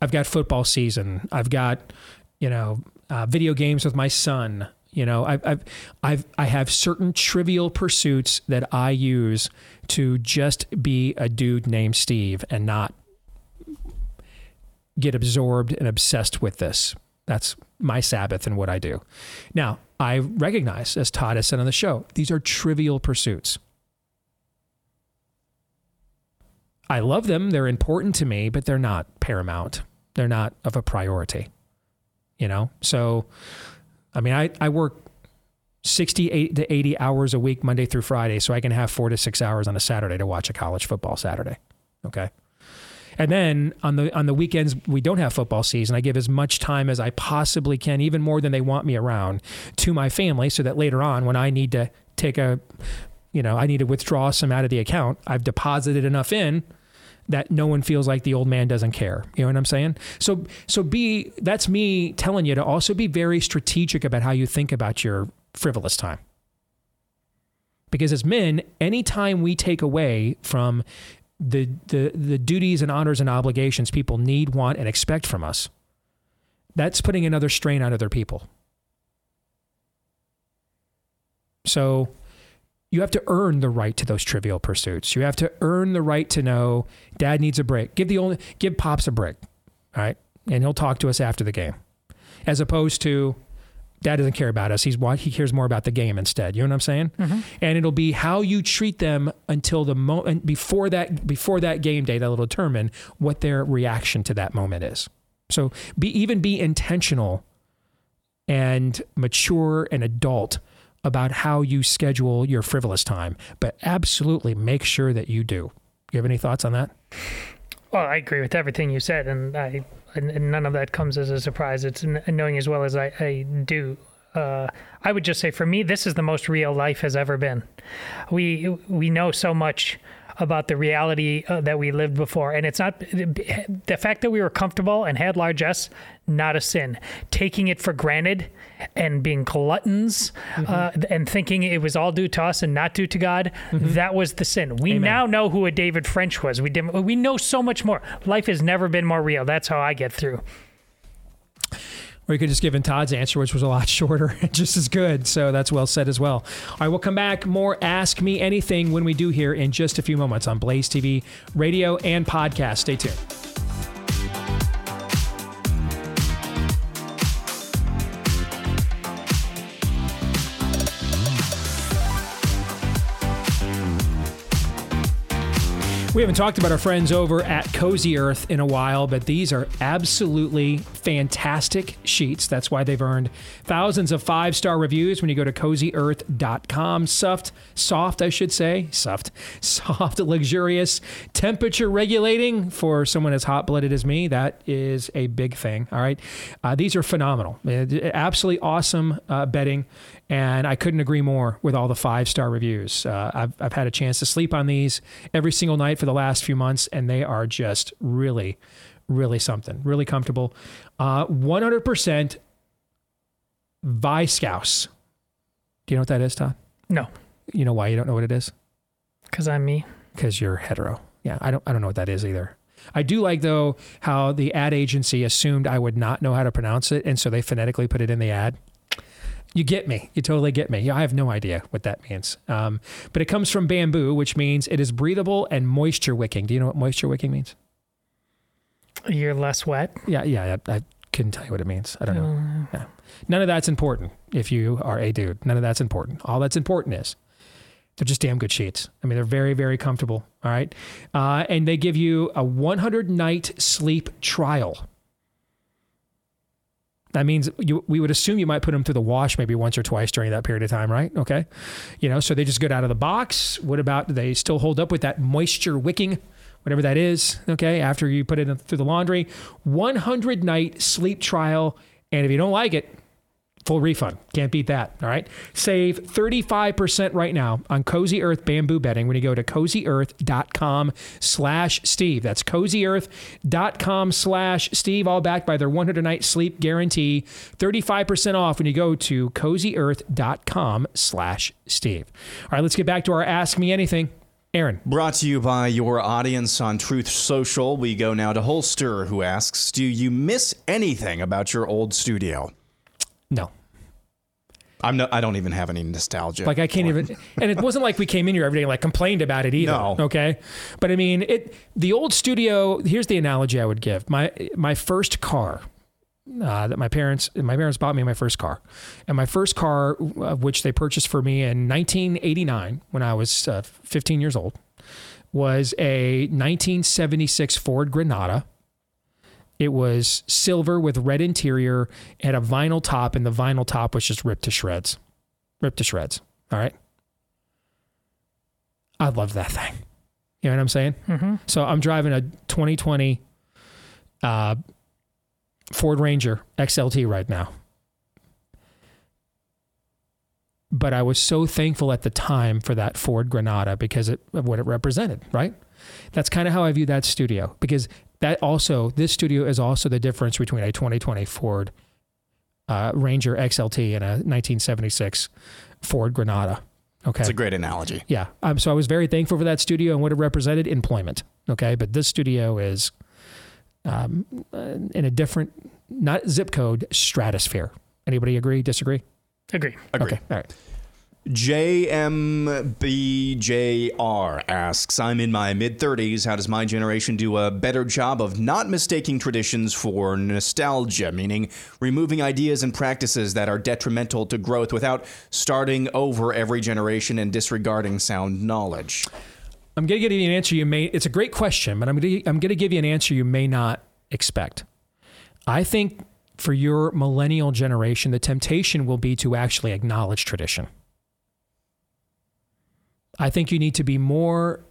I've got football season. I've got, you know, uh, video games with my son. You know, I've, I've, I've, I have certain trivial pursuits that I use to just be a dude named Steve and not get absorbed and obsessed with this. That's my Sabbath and what I do. Now, I recognize, as Todd has said on the show, these are trivial pursuits. I love them. They're important to me, but they're not paramount. They're not of a priority. You know? So, I mean, I, I work 68 to 80 hours a week, Monday through Friday, so I can have four to six hours on a Saturday to watch a college football Saturday. Okay. And then on the on the weekends we don't have football season. I give as much time as I possibly can, even more than they want me around, to my family, so that later on, when I need to take a, you know, I need to withdraw some out of the account, I've deposited enough in that no one feels like the old man doesn't care. You know what I'm saying? So so be that's me telling you to also be very strategic about how you think about your frivolous time. Because as men, anytime we take away from the, the, the duties and honors and obligations people need, want, and expect from us, that's putting another strain on other people. So you have to earn the right to those trivial pursuits. You have to earn the right to know dad needs a break. Give the only give pops a break. All right. And he'll talk to us after the game. As opposed to dad doesn't care about us. He's he cares more about the game instead. You know what I'm saying? Mm-hmm. And it'll be how you treat them until the moment before that before that game day that'll determine what their reaction to that moment is. So be even be intentional and mature and adult about how you schedule your frivolous time, but absolutely make sure that you do. You have any thoughts on that? Well, I agree with everything you said, and I and none of that comes as a surprise. It's knowing as well as I, I do. Uh, I would just say for me, this is the most real life has ever been. We we know so much about the reality uh, that we lived before. And it's not the fact that we were comfortable and had largesse, not a sin. Taking it for granted and being gluttons mm-hmm. uh, and thinking it was all due to us and not due to God, mm-hmm. that was the sin. We Amen. now know who a David French was. We did, we know so much more. Life has never been more real. That's how I get through. Or you could just give in Todd's answer, which was a lot shorter and just as good. So that's well said as well. All right, we'll come back. More Ask Me Anything when we do here in just a few moments on Blaze TV, radio, and podcast. Stay tuned. We haven't talked about our friends over at Cozy Earth in a while, but these are absolutely fantastic sheets. That's why they've earned thousands of five star reviews when you go to cozyearth.com. Soft, soft, I should say, soft, soft, luxurious, temperature regulating for someone as hot blooded as me. That is a big thing. All right. Uh, these are phenomenal. Uh, absolutely awesome uh, bedding. And I couldn't agree more with all the five star reviews. Uh, I've, I've had a chance to sleep on these every single night for the last few months, and they are just really, really something. Really comfortable. Uh, 100% Viscose. Do you know what that is, Todd? No. You know why you don't know what it is? Because I'm me. Because you're hetero. Yeah, I don't. I don't know what that is either. I do like though how the ad agency assumed I would not know how to pronounce it, and so they phonetically put it in the ad. You get me. You totally get me. Yeah, I have no idea what that means. Um, but it comes from bamboo, which means it is breathable and moisture wicking. Do you know what moisture wicking means? You're less wet. Yeah, yeah. I, I couldn't tell you what it means. I don't know. Uh, yeah. None of that's important if you are a dude. None of that's important. All that's important is they're just damn good sheets. I mean, they're very, very comfortable. All right. Uh, and they give you a 100 night sleep trial. That means you, we would assume you might put them through the wash maybe once or twice during that period of time, right? Okay. You know, so they just get out of the box. What about they still hold up with that moisture wicking whatever that is, okay, after you put it through the laundry. 100 night sleep trial. And if you don't like it, full refund. Can't beat that. All right. Save 35% right now on Cozy Earth bamboo bedding when you go to cozyearth.com slash Steve. That's cozyearth.com slash Steve, all backed by their 100 night sleep guarantee. 35% off when you go to cozyearth.com slash Steve. All right, let's get back to our Ask Me Anything. Aaron. Brought to you by your audience on Truth Social. We go now to Holster, who asks Do you miss anything about your old studio? No. I'm no, I don't even have any nostalgia. Like I can't even, and it wasn't like we came in here every day and like complained about it either. No. Okay, but I mean, it. The old studio. Here's the analogy I would give. My my first car. Uh, that my parents my parents bought me my first car, and my first car, uh, which they purchased for me in 1989 when I was uh, 15 years old, was a 1976 Ford Granada. It was silver with red interior, had a vinyl top, and the vinyl top was just ripped to shreds. Ripped to shreds. All right. I love that thing. You know what I'm saying? Mhm. So I'm driving a 2020 uh, Ford Ranger XLT right now. But I was so thankful at the time for that Ford Granada because it, of what it represented, right? That's kind of how I view that studio because that also, this studio is also the difference between a 2020 Ford uh, Ranger XLT and a 1976 Ford Granada. Okay. It's a great analogy. Yeah. Um, so I was very thankful for that studio and what it represented employment. Okay. But this studio is um, uh, in a different, not zip code, stratosphere. Anybody agree, disagree? Agree. Agree. Okay. All right. JMBJR asks, I'm in my mid 30s. How does my generation do a better job of not mistaking traditions for nostalgia, meaning removing ideas and practices that are detrimental to growth without starting over every generation and disregarding sound knowledge? I'm going to give you an answer you may, it's a great question, but I'm going to, I'm going to give you an answer you may not expect. I think for your millennial generation, the temptation will be to actually acknowledge tradition. I think you need to be more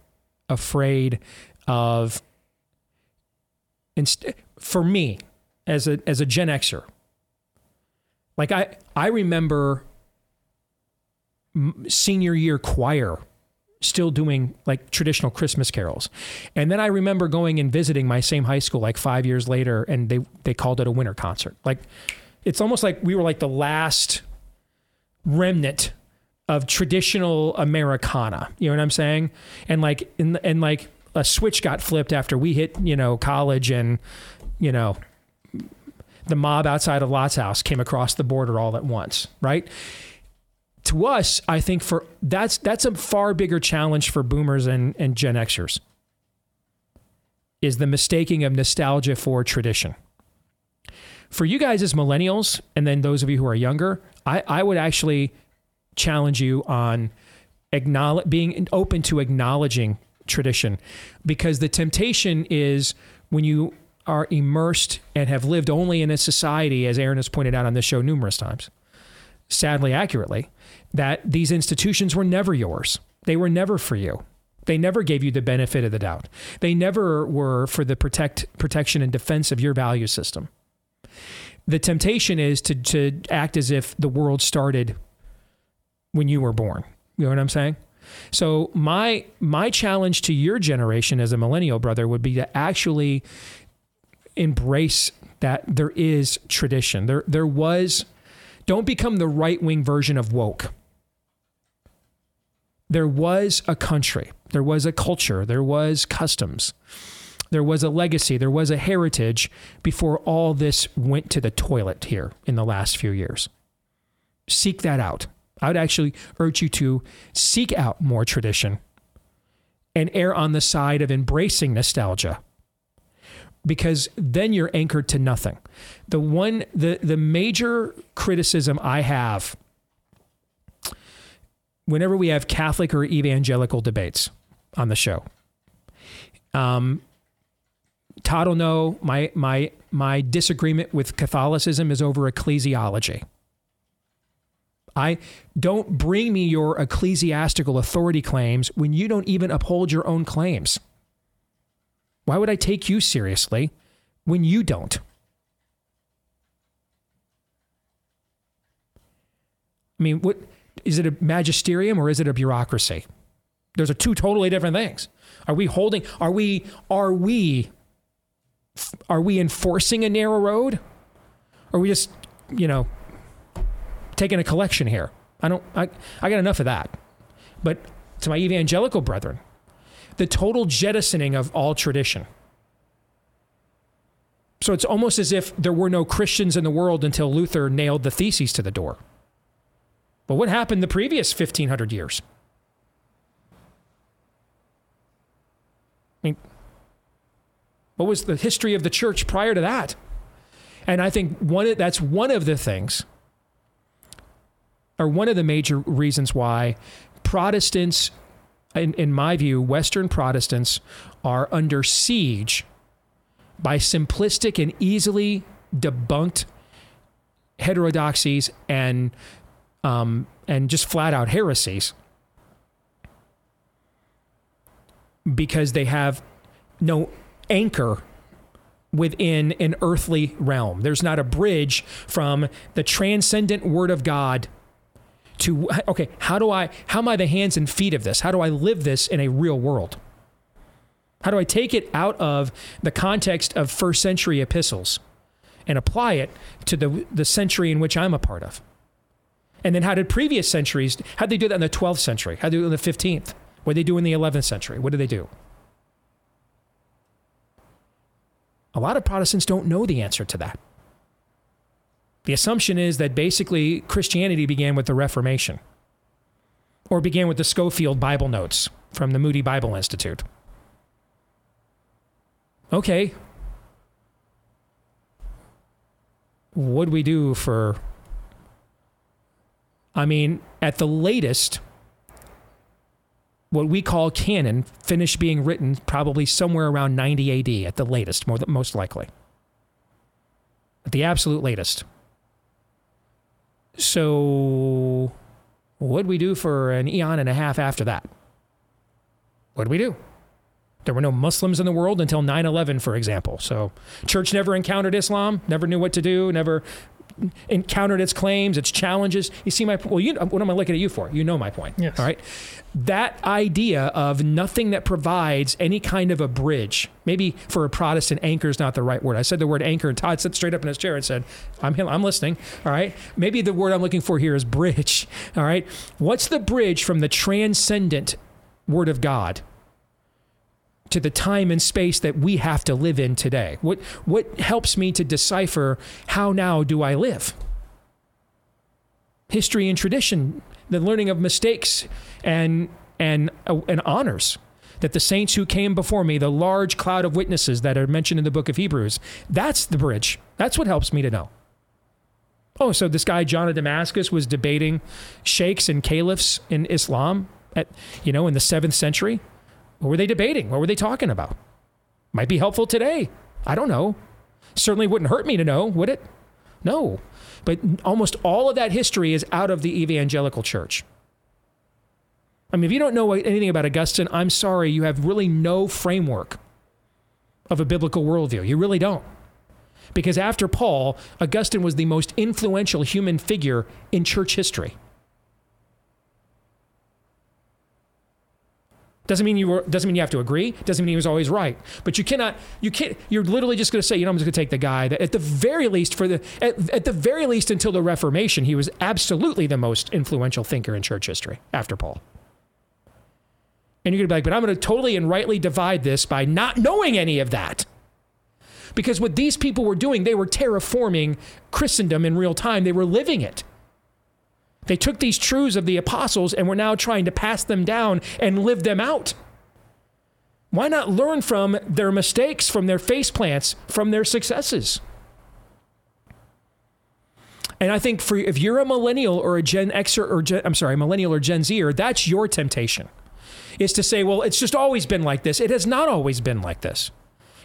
afraid of inst- for me as a as a Gen Xer. Like I I remember senior year choir still doing like traditional Christmas carols. And then I remember going and visiting my same high school like 5 years later and they they called it a winter concert. Like it's almost like we were like the last remnant of traditional Americana. You know what I'm saying? And like in and like a switch got flipped after we hit, you know, college and you know the mob outside of Lot's house came across the border all at once, right? To us, I think for that's that's a far bigger challenge for boomers and, and Gen Xers is the mistaking of nostalgia for tradition. For you guys as millennials, and then those of you who are younger, I, I would actually challenge you on acknowledge being open to acknowledging tradition because the temptation is when you are immersed and have lived only in a society as Aaron has pointed out on this show numerous times sadly accurately that these institutions were never yours they were never for you they never gave you the benefit of the doubt they never were for the protect protection and defense of your value system the temptation is to to act as if the world started when you were born. You know what I'm saying? So my my challenge to your generation as a millennial brother would be to actually embrace that there is tradition. There there was don't become the right-wing version of woke. There was a country, there was a culture, there was customs. There was a legacy, there was a heritage before all this went to the toilet here in the last few years. Seek that out. I would actually urge you to seek out more tradition and err on the side of embracing nostalgia because then you're anchored to nothing. The one the the major criticism I have whenever we have Catholic or evangelical debates on the show. Um Todd will know my my my disagreement with Catholicism is over ecclesiology. I don't bring me your ecclesiastical authority claims when you don't even uphold your own claims. Why would I take you seriously when you don't? I mean, what is it a magisterium or is it a bureaucracy? Those are two totally different things. Are we holding are we are we are we enforcing a narrow road? Or are we just, you know, taking a collection here? I don't I, I got enough of that. But to my evangelical brethren, the total jettisoning of all tradition. So it's almost as if there were no Christians in the world until Luther nailed the theses to the door. But what happened the previous 1500 years? I mean, what was the history of the church prior to that? And I think one that's one of the things, or one of the major reasons why Protestants, in, in my view, Western Protestants are under siege by simplistic and easily debunked heterodoxies and um, and just flat out heresies because they have no anchor within an earthly realm. There's not a bridge from the transcendent word of God to okay, how do I how am I the hands and feet of this? How do I live this in a real world? How do I take it out of the context of first century epistles and apply it to the the century in which I'm a part of? And then how did previous centuries, how did they do that in the 12th century? How did they do it in the 15th? What did they do in the 11th century? What did they do? A lot of Protestants don't know the answer to that. The assumption is that basically Christianity began with the Reformation or began with the Scofield Bible Notes from the Moody Bible Institute. Okay. What do we do for I mean, at the latest, what we call canon finished being written probably somewhere around 90 AD at the latest, more most likely. At the absolute latest. So, what we do for an eon and a half after that? What did we do? There were no Muslims in the world until 9 11, for example. So, church never encountered Islam, never knew what to do, never encountered its claims, its challenges. You see my well, you what am I looking at you for? You know my point. Yes. All right. That idea of nothing that provides any kind of a bridge, maybe for a Protestant, anchor is not the right word. I said the word anchor, and Todd sat straight up in his chair and said, "I'm I'm listening." All right. Maybe the word I'm looking for here is bridge. All right. What's the bridge from the transcendent Word of God to the time and space that we have to live in today? What, what helps me to decipher how now do I live? History and tradition, the learning of mistakes and, and, uh, and honors that the saints who came before me, the large cloud of witnesses that are mentioned in the book of Hebrews, that's the bridge. That's what helps me to know. Oh, so this guy John of Damascus was debating sheikhs and caliphs in Islam at you know in the seventh century. What were they debating? What were they talking about? Might be helpful today. I don't know. Certainly wouldn't hurt me to know, would it? No. But almost all of that history is out of the evangelical church. I mean, if you don't know anything about Augustine, I'm sorry, you have really no framework of a biblical worldview. You really don't. Because after Paul, Augustine was the most influential human figure in church history. Doesn't mean you were, doesn't mean you have to agree. Doesn't mean he was always right. But you cannot. You can't. You're literally just going to say, you know, I'm just going to take the guy that, at the very least, for the at, at the very least until the Reformation, he was absolutely the most influential thinker in church history after Paul. And you're going to be like, but I'm going to totally and rightly divide this by not knowing any of that. Because what these people were doing, they were terraforming Christendom in real time. They were living it. They took these truths of the apostles and were now trying to pass them down and live them out. Why not learn from their mistakes, from their face plants, from their successes? And I think for if you're a millennial or a Gen Xer or Gen, I'm sorry, millennial or Gen Zer, that's your temptation. Is to say, well, it's just always been like this. It has not always been like this.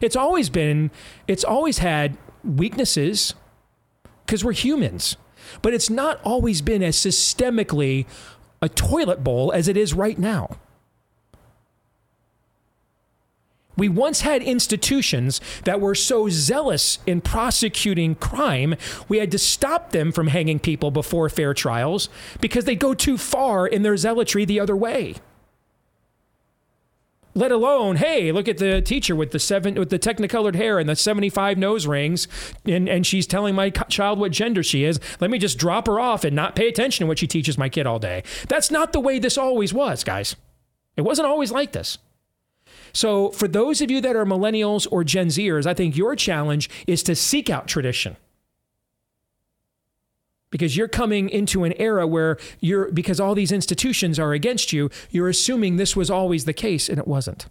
It's always been, it's always had weaknesses because we're humans but it's not always been as systemically a toilet bowl as it is right now. We once had institutions that were so zealous in prosecuting crime, we had to stop them from hanging people before fair trials because they go too far in their zealotry the other way. Let alone, hey, look at the teacher with the seven with the technicolored hair and the 75 nose rings, and, and she's telling my child what gender she is. Let me just drop her off and not pay attention to what she teaches my kid all day. That's not the way this always was, guys. It wasn't always like this. So, for those of you that are millennials or Gen Zers, I think your challenge is to seek out tradition. Because you're coming into an era where you're, because all these institutions are against you, you're assuming this was always the case, and it wasn't.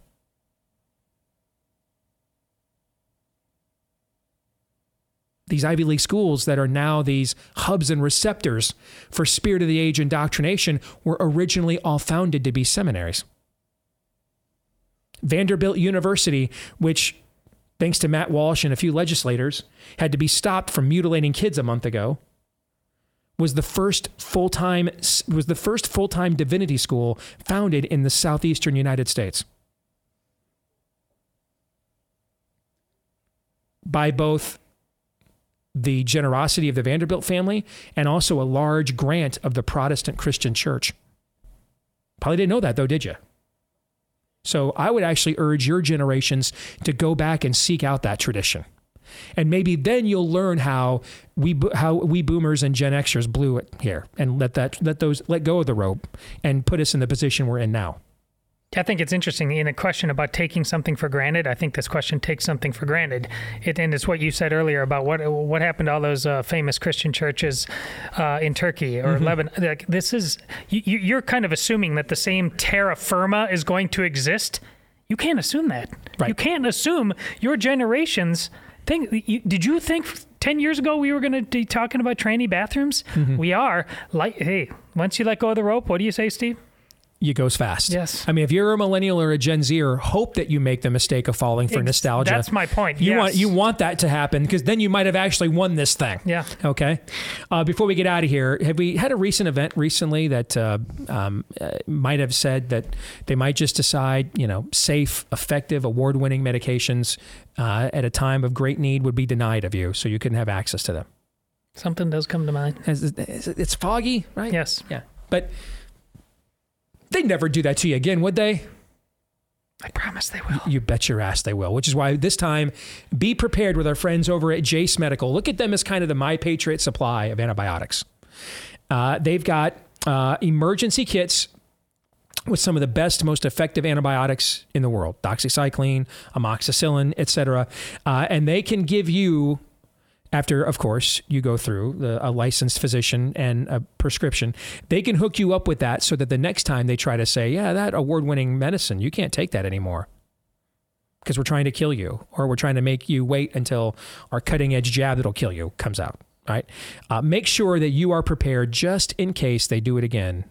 These Ivy League schools that are now these hubs and receptors for spirit of the age indoctrination were originally all founded to be seminaries. Vanderbilt University, which, thanks to Matt Walsh and a few legislators, had to be stopped from mutilating kids a month ago, was the first full-time was the first full-time divinity school founded in the southeastern United States. By both the generosity of the Vanderbilt family and also a large grant of the Protestant Christian Church. Probably didn't know that though, did you? So I would actually urge your generations to go back and seek out that tradition. And maybe then you'll learn how we how we boomers and Gen Xers blew it here and let that let those let go of the rope and put us in the position we're in now. I think it's interesting in a question about taking something for granted. I think this question takes something for granted. It, and it's what you said earlier about what what happened to all those uh, famous Christian churches uh, in Turkey or mm-hmm. Lebanon. Like, this is you, you're kind of assuming that the same terra firma is going to exist. You can't assume that. Right. You can't assume your generations think. You, did you think 10 years ago we were going to be talking about tranny bathrooms? Mm-hmm. We are. Like, hey, once you let go of the rope, what do you say, Steve? You goes fast. Yes. I mean, if you're a millennial or a Gen Zer, hope that you make the mistake of falling for nostalgia. That's my point. You yes. want you want that to happen because then you might have actually won this thing. Yeah. Okay. Uh, before we get out of here, have we had a recent event recently that uh, um, uh, might have said that they might just decide, you know, safe, effective, award-winning medications uh, at a time of great need would be denied of you, so you couldn't have access to them. Something does come to mind. It's foggy, right? Yes. Yeah. But They'd never do that to you again, would they? I promise they will. You bet your ass they will, which is why this time be prepared with our friends over at Jase Medical. Look at them as kind of the My Patriot supply of antibiotics. Uh, they've got uh, emergency kits with some of the best, most effective antibiotics in the world doxycycline, amoxicillin, etc. Uh, and they can give you after, of course, you go through the, a licensed physician and a prescription, they can hook you up with that so that the next time they try to say, yeah, that award winning medicine, you can't take that anymore because we're trying to kill you or we're trying to make you wait until our cutting edge jab that'll kill you comes out. Right? Uh, make sure that you are prepared just in case they do it again,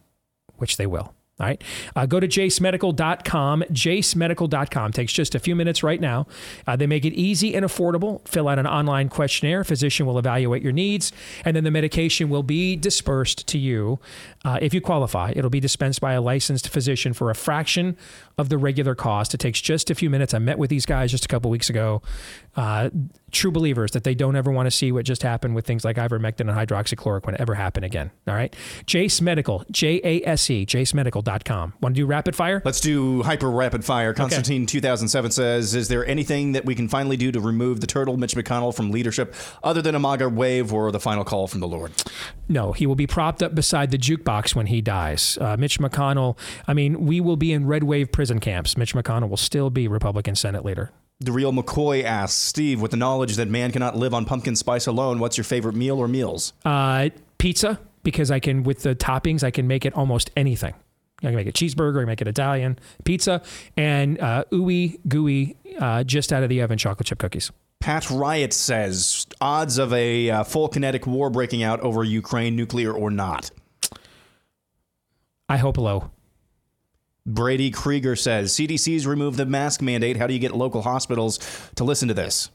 which they will. All right. Uh, go to jasemedical.com. Jasemedical.com takes just a few minutes right now. Uh, they make it easy and affordable. Fill out an online questionnaire. Physician will evaluate your needs, and then the medication will be dispersed to you uh, if you qualify. It'll be dispensed by a licensed physician for a fraction of the regular cost. It takes just a few minutes. I met with these guys just a couple weeks ago. True believers that they don't ever want to see what just happened with things like ivermectin and hydroxychloroquine ever happen again. All right. Jase Medical, J A S E, jasemedical.com. Want to do rapid fire? Let's do hyper rapid fire. Constantine okay. 2007 says Is there anything that we can finally do to remove the turtle Mitch McConnell from leadership other than a MAGA wave or the final call from the Lord? No, he will be propped up beside the jukebox when he dies. Uh, Mitch McConnell, I mean, we will be in red wave prison camps. Mitch McConnell will still be Republican Senate leader. The real McCoy asks Steve, with the knowledge that man cannot live on pumpkin spice alone, what's your favorite meal or meals? Uh, pizza, because I can, with the toppings, I can make it almost anything. I can make a cheeseburger, I can make it Italian pizza, and uh, ooey gooey, uh, just out of the oven chocolate chip cookies. Pat Riot says odds of a uh, full kinetic war breaking out over Ukraine, nuclear or not. I hope low. Brady Krieger says CDC's removed the mask mandate. How do you get local hospitals to listen to this?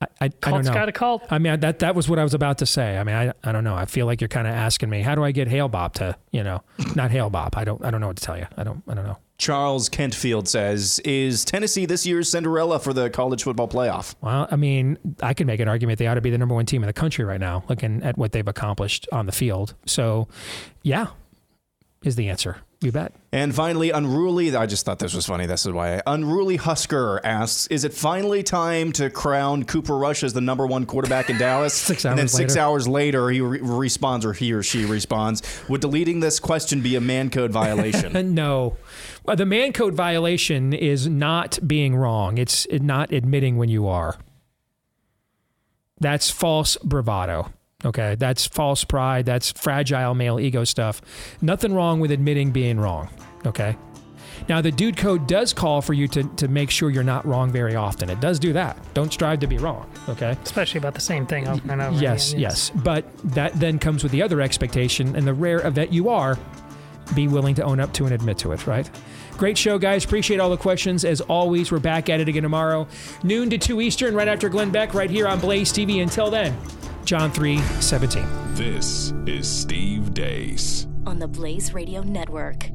I, I, I don't know. got a cult. I mean, that that was what I was about to say. I mean, I, I don't know. I feel like you're kind of asking me, how do I get Hale-Bopp to, you know, not Hale-Bopp. I don't I don't know what to tell you. I don't I don't know. Charles Kentfield says, Is Tennessee this year's Cinderella for the college football playoff? Well, I mean, I can make an argument they ought to be the number one team in the country right now, looking at what they've accomplished on the field. So, yeah, is the answer. You bet. And finally, Unruly, I just thought this was funny. This is why. Unruly Husker asks Is it finally time to crown Cooper Rush as the number one quarterback in Dallas? six and then hours six later. hours later, he re- responds, or he or she responds, Would deleting this question be a man code violation? no. The man code violation is not being wrong, it's not admitting when you are. That's false bravado. Okay. That's false pride. That's fragile male ego stuff. Nothing wrong with admitting being wrong. Okay. Now, the dude code does call for you to, to make sure you're not wrong very often. It does do that. Don't strive to be wrong. Okay. Especially about the same thing over and over Yes, again. yes. But that then comes with the other expectation, and the rare of that you are, be willing to own up to and admit to it, right? Great show, guys. Appreciate all the questions. As always, we're back at it again tomorrow, noon to 2 Eastern, right after Glenn Beck, right here on Blaze TV. Until then, John 3 17. This is Steve Deace. on the Blaze Radio Network.